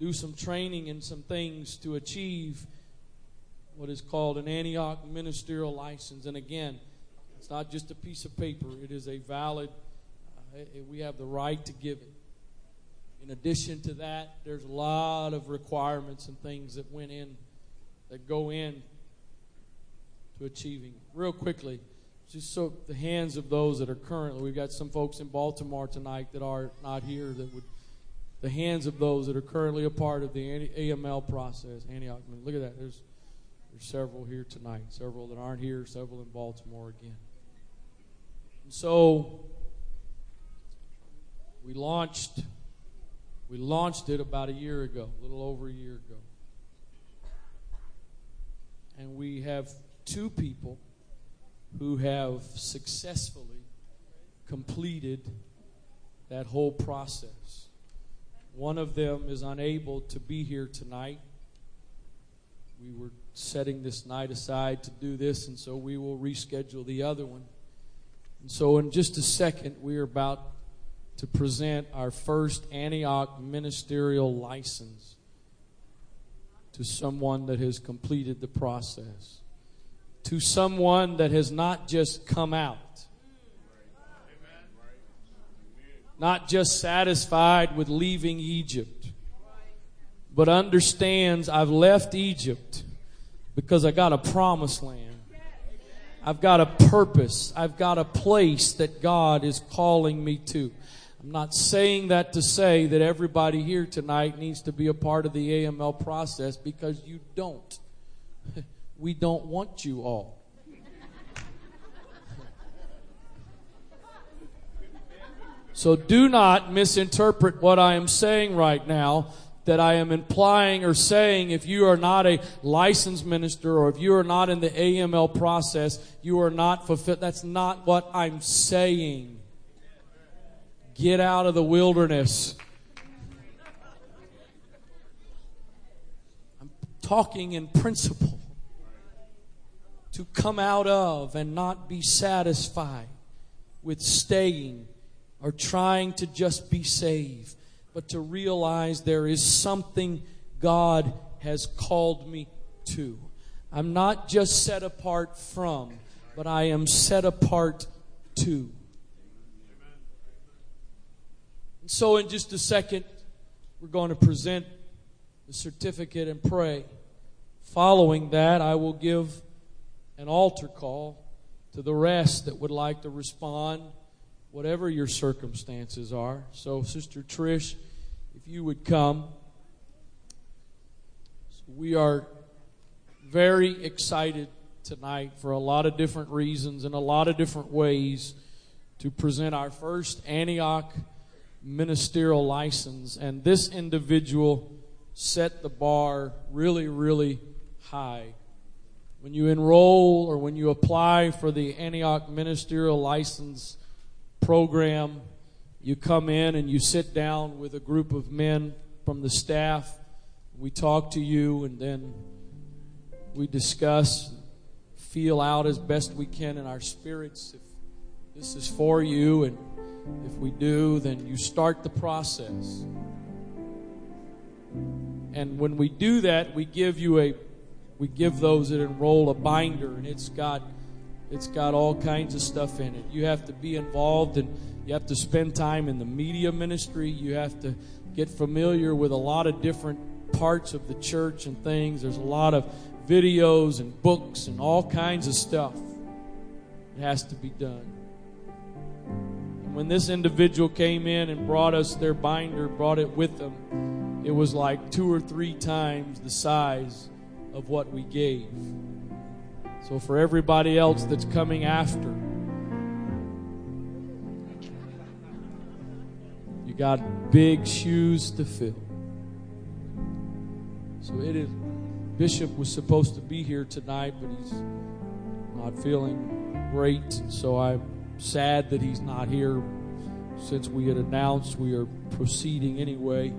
do some training and some things to achieve what is called an Antioch ministerial license. And again, it's not just a piece of paper, it is a valid, uh, we have the right to give it. In addition to that, there's a lot of requirements and things that went in, that go in to achieving. Real quickly, just so the hands of those that are currently, we've got some folks in Baltimore tonight that are not here that would, the hands of those that are currently a part of the AML process, Antioch. Look at that. There's there's several here tonight, several that aren't here, several in Baltimore again. And so we launched we launched it about a year ago, a little over a year ago. And we have two people who have successfully completed that whole process. One of them is unable to be here tonight. We were setting this night aside to do this, and so we will reschedule the other one. And so, in just a second, we are about to present our first Antioch ministerial license to someone that has completed the process, to someone that has not just come out, not just satisfied with leaving Egypt, but understands I've left Egypt because I got a promised land. I've got a purpose. I've got a place that God is calling me to. I'm not saying that to say that everybody here tonight needs to be a part of the AML process because you don't. We don't want you all. So do not misinterpret what I am saying right now that I am implying or saying if you are not a licensed minister or if you are not in the AML process, you are not fulfilled. That's not what I'm saying. Get out of the wilderness. I'm talking in principle. To come out of and not be satisfied with staying or trying to just be saved but to realize there is something God has called me to. I'm not just set apart from, but I am set apart to. And so, in just a second, we're going to present the certificate and pray. Following that, I will give an altar call to the rest that would like to respond whatever your circumstances are. So, Sister Trish, if you would come. So we are very excited tonight for a lot of different reasons and a lot of different ways to present our first Antioch ministerial license. And this individual set the bar really, really high. When you enroll or when you apply for the Antioch ministerial license program, you come in and you sit down with a group of men from the staff. We talk to you and then we discuss, feel out as best we can in our spirits if this is for you. And if we do, then you start the process. And when we do that, we give you a we give those that enroll a binder and it's got it's got all kinds of stuff in it. You have to be involved and you have to spend time in the media ministry. You have to get familiar with a lot of different parts of the church and things. There's a lot of videos and books and all kinds of stuff that has to be done. When this individual came in and brought us their binder, brought it with them, it was like two or three times the size of what we gave. So for everybody else that's coming after, you got big shoes to fill. So it is. Bishop was supposed to be here tonight, but he's not feeling great. So I'm sad that he's not here. Since we had announced we are proceeding anyway,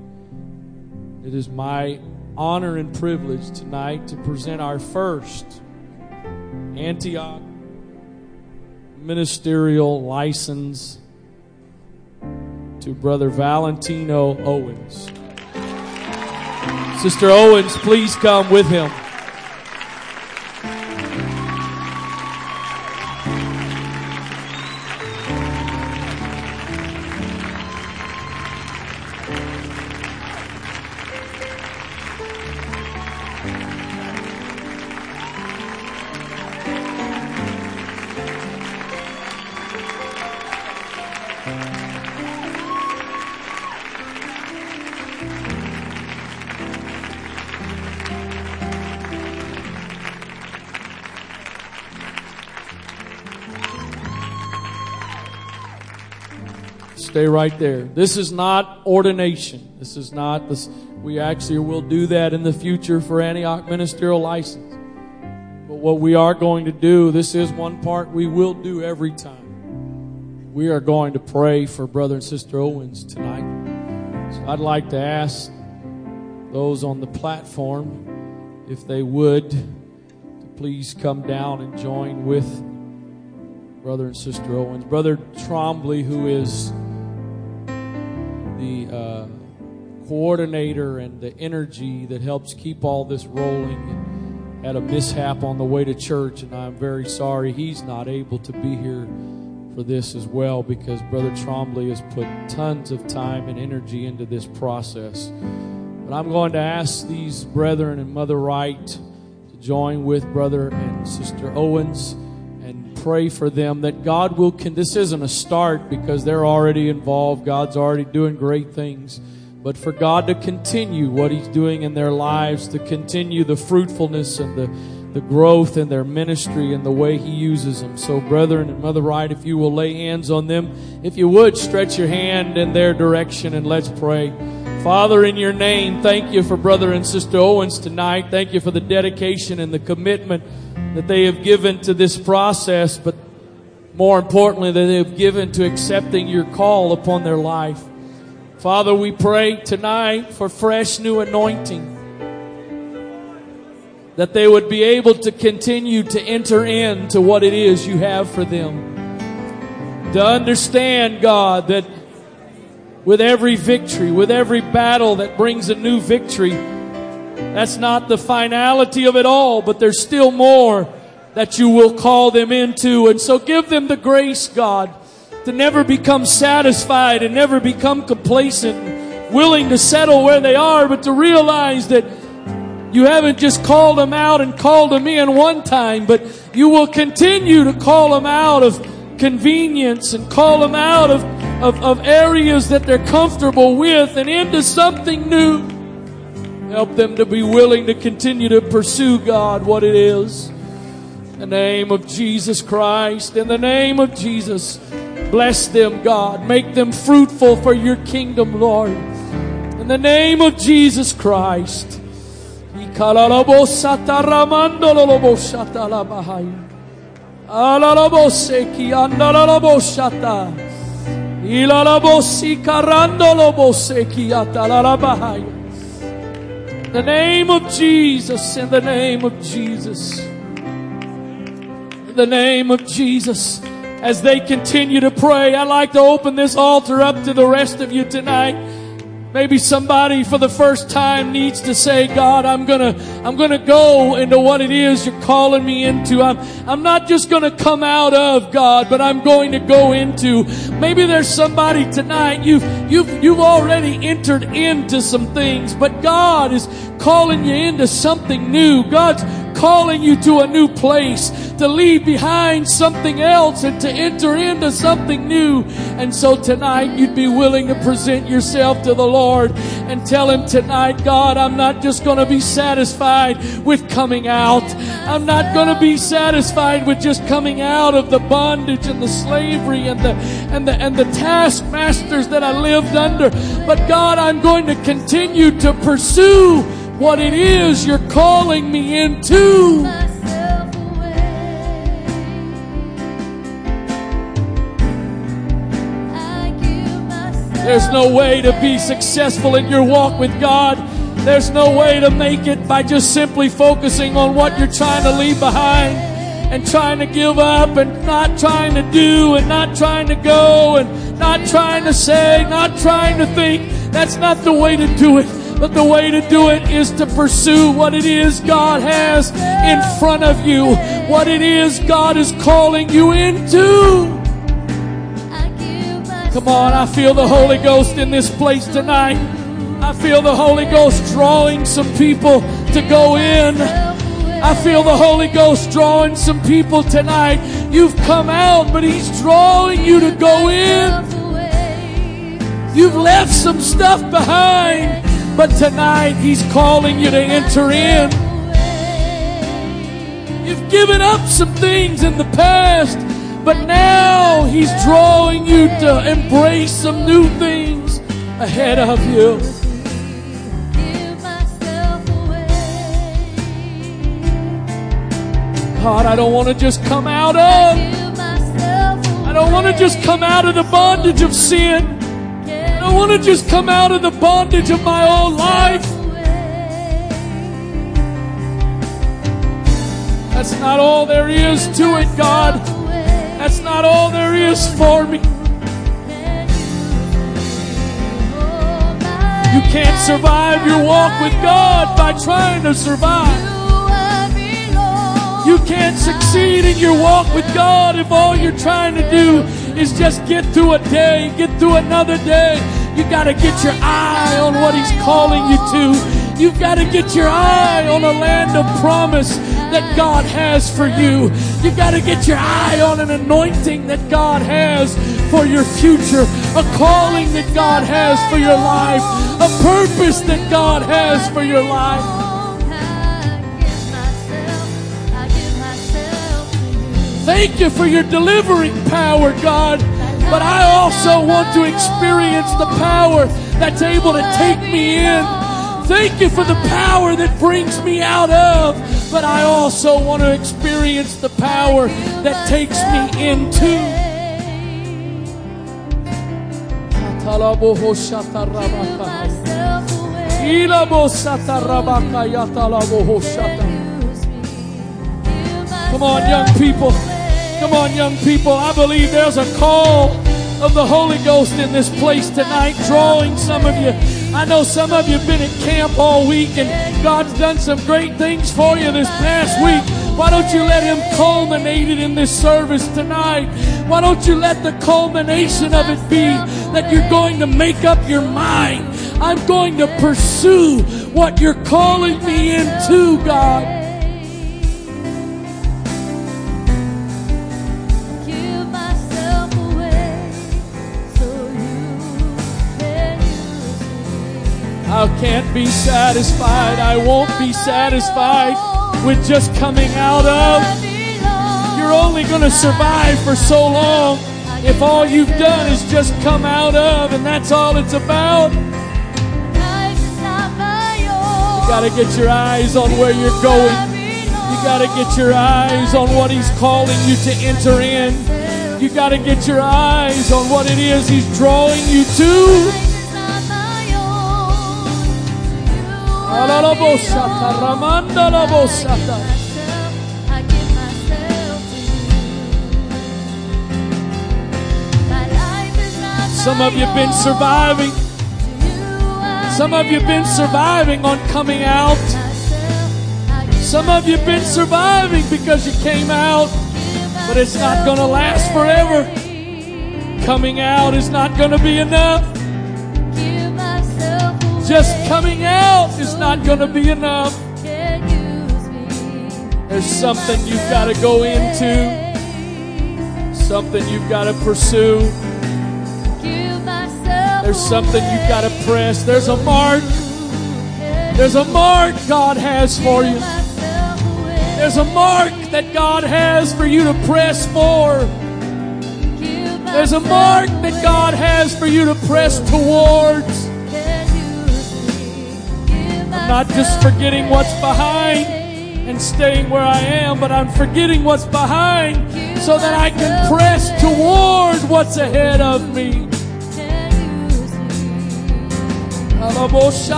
it is my honor and privilege tonight to present our first Antioch ministerial license to Brother Valentino Owens. Sister Owens, please come with him. Stay right there. This is not ordination. This is not this. We actually will do that in the future for Antioch ministerial license. But what we are going to do, this is one part we will do every time. We are going to pray for Brother and Sister Owens tonight. So I'd like to ask those on the platform, if they would, please come down and join with Brother and Sister Owens. Brother Trombley, who is the uh, coordinator and the energy that helps keep all this rolling. Had a mishap on the way to church, and I'm very sorry he's not able to be here for this as well because Brother Trombley has put tons of time and energy into this process. But I'm going to ask these brethren and Mother Wright to join with Brother and Sister Owens pray for them that God will. Con- this isn't a start because they're already involved. God's already doing great things. But for God to continue what He's doing in their lives, to continue the fruitfulness and the, the growth in their ministry and the way He uses them. So, brethren and Mother Wright, if you will lay hands on them, if you would, stretch your hand in their direction and let's pray. Father, in your name, thank you for Brother and Sister Owens tonight. Thank you for the dedication and the commitment that they have given to this process, but more importantly, that they have given to accepting your call upon their life. Father, we pray tonight for fresh new anointing. That they would be able to continue to enter into what it is you have for them. To understand, God, that with every victory, with every battle that brings a new victory, that's not the finality of it all, but there's still more that you will call them into. And so give them the grace, God, to never become satisfied and never become complacent, willing to settle where they are, but to realize that you haven't just called them out and called them in one time, but you will continue to call them out of convenience and call them out of, of, of areas that they're comfortable with and into something new. Help them to be willing to continue to pursue God what it is. In the name of Jesus Christ, in the name of Jesus, bless them, God. Make them fruitful for your kingdom, Lord. In the name of Jesus Christ. In the name of Jesus, in the name of Jesus. In the name of Jesus. As they continue to pray, I'd like to open this altar up to the rest of you tonight. Maybe somebody for the first time needs to say, God, I'm gonna, I'm gonna go into what it is you're calling me into. I'm, I'm not just gonna come out of God, but I'm going to go into. Maybe there's somebody tonight, you've, you've, you've already entered into some things, but God is calling you into something new. God's calling you to a new place, to leave behind something else and to enter into something new. And so tonight you'd be willing to present yourself to the Lord and tell Him tonight, God, I'm not just going to be satisfied with coming out. I'm not going to be satisfied with just coming out of the bondage and the slavery and the, and the, and the taskmasters that I lived under. But God, I'm going to continue to pursue what it is you're calling me into. There's no way to be successful in your walk with God. There's no way to make it by just simply focusing on what you're trying to leave behind and trying to give up and not trying to do and not trying to go and not trying to say, not trying to think. That's not the way to do it. But the way to do it is to pursue what it is God has in front of you, what it is God is calling you into. Come on, I feel the Holy Ghost in this place tonight. I feel the Holy Ghost drawing some people to go in. I feel the Holy Ghost drawing some people tonight. You've come out, but He's drawing you to go in. You've left some stuff behind. But tonight, He's calling you to enter in. You've given up some things in the past, but now He's drawing you to embrace some new things ahead of you. God, I don't want to just come out of. I don't want to just come out of the bondage of sin. I want to just come out of the bondage of my old life. That's not all there is to it, God. That's not all there is for me. You can't survive your walk with God by trying to survive. You can't succeed in your walk with God if all you're trying to do is just get through a day, get through another day. You got to get your eye on what He's calling you to. You've got to get your eye on a land of promise that God has for you. You've got to get your eye on an anointing that God has for your future, a calling that God has for your life, a purpose that God has for your life. Thank you for your delivering power, God. But I also want to experience the power that's able to take me in. Thank you for the power that brings me out of. But I also want to experience the power that takes me into. Come on, young people. Come on, young people. I believe there's a call of the Holy Ghost in this place tonight, drawing some of you. I know some of you have been at camp all week and God's done some great things for you this past week. Why don't you let Him culminate it in this service tonight? Why don't you let the culmination of it be that you're going to make up your mind? I'm going to pursue what you're calling me into, God. I can't be satisfied. I won't be satisfied with just coming out of. You're only going to survive for so long if all you've done is just come out of and that's all it's about. You got to get your eyes on where you're going. You got to get your eyes on what He's calling you to enter in. You got to get your eyes on what it is He's drawing you to. Some of you have been surviving. Some of you have been surviving on coming out. Some of you have been surviving because you came out, but it's not going to last forever. Coming out is not going to be enough. Just coming out is not going to be enough. There's something you've got to go into, something you've got to pursue. There's something you've got to press. There's a mark. There's a mark God has for you. There's a mark that God has for you to press for. There's a mark that God has for you to press towards. Not just forgetting what's behind and staying where I am, but I'm forgetting what's behind so that I can press toward what's ahead of me.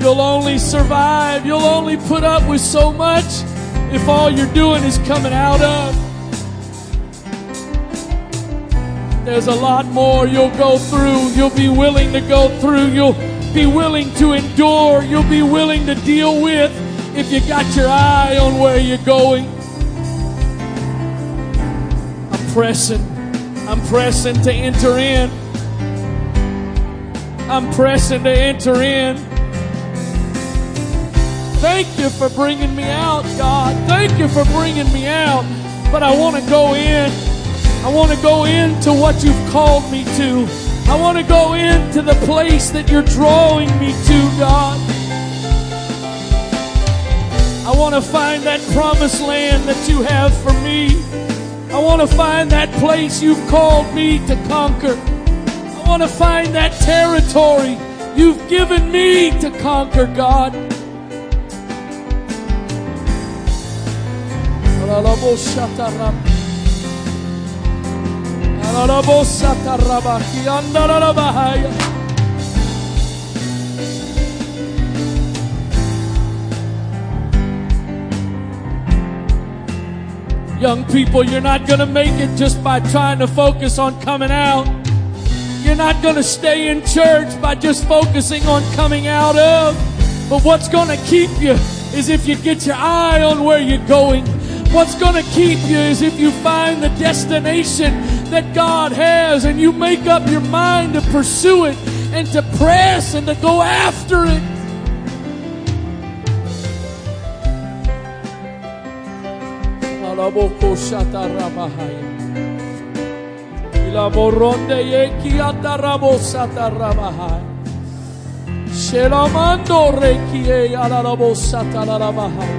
You'll only survive, you'll only put up with so much if all you're doing is coming out of. There's a lot more you'll go through. You'll be willing to go through. You'll be willing to endure. You'll be willing to deal with if you got your eye on where you're going. I'm pressing. I'm pressing to enter in. I'm pressing to enter in. Thank you for bringing me out, God. Thank you for bringing me out. But I want to go in. I want to go into what you've called me to. I want to go into the place that you're drawing me to, God. I want to find that promised land that you have for me. I want to find that place you've called me to conquer. I want to find that territory you've given me to conquer, God. Young people, you're not going to make it just by trying to focus on coming out. You're not going to stay in church by just focusing on coming out of. But what's going to keep you is if you get your eye on where you're going. What's going to keep you is if you find the destination that God has and you make up your mind to pursue it and to press and to go after it. Shelamando rekie alarabosata larabahai.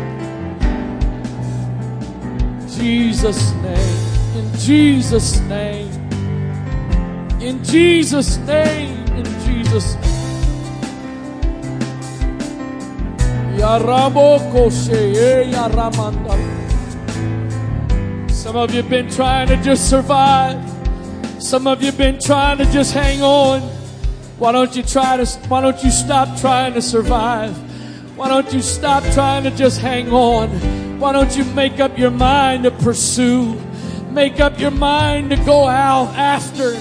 Jesus' name. Jesus' name. In Jesus' name. In Jesus' name. Eh, Some of you have been trying to just survive. Some of you have been trying to just hang on. Why don't you try to why don't you stop trying to survive? Why don't you stop trying to just hang on? Why don't you make up your mind to pursue? Make up your mind to go out after.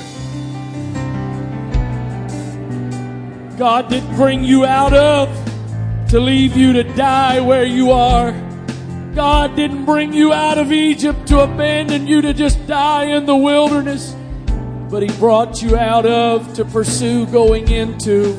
God didn't bring you out of to leave you to die where you are. God didn't bring you out of Egypt to abandon you to just die in the wilderness, but He brought you out of to pursue going into.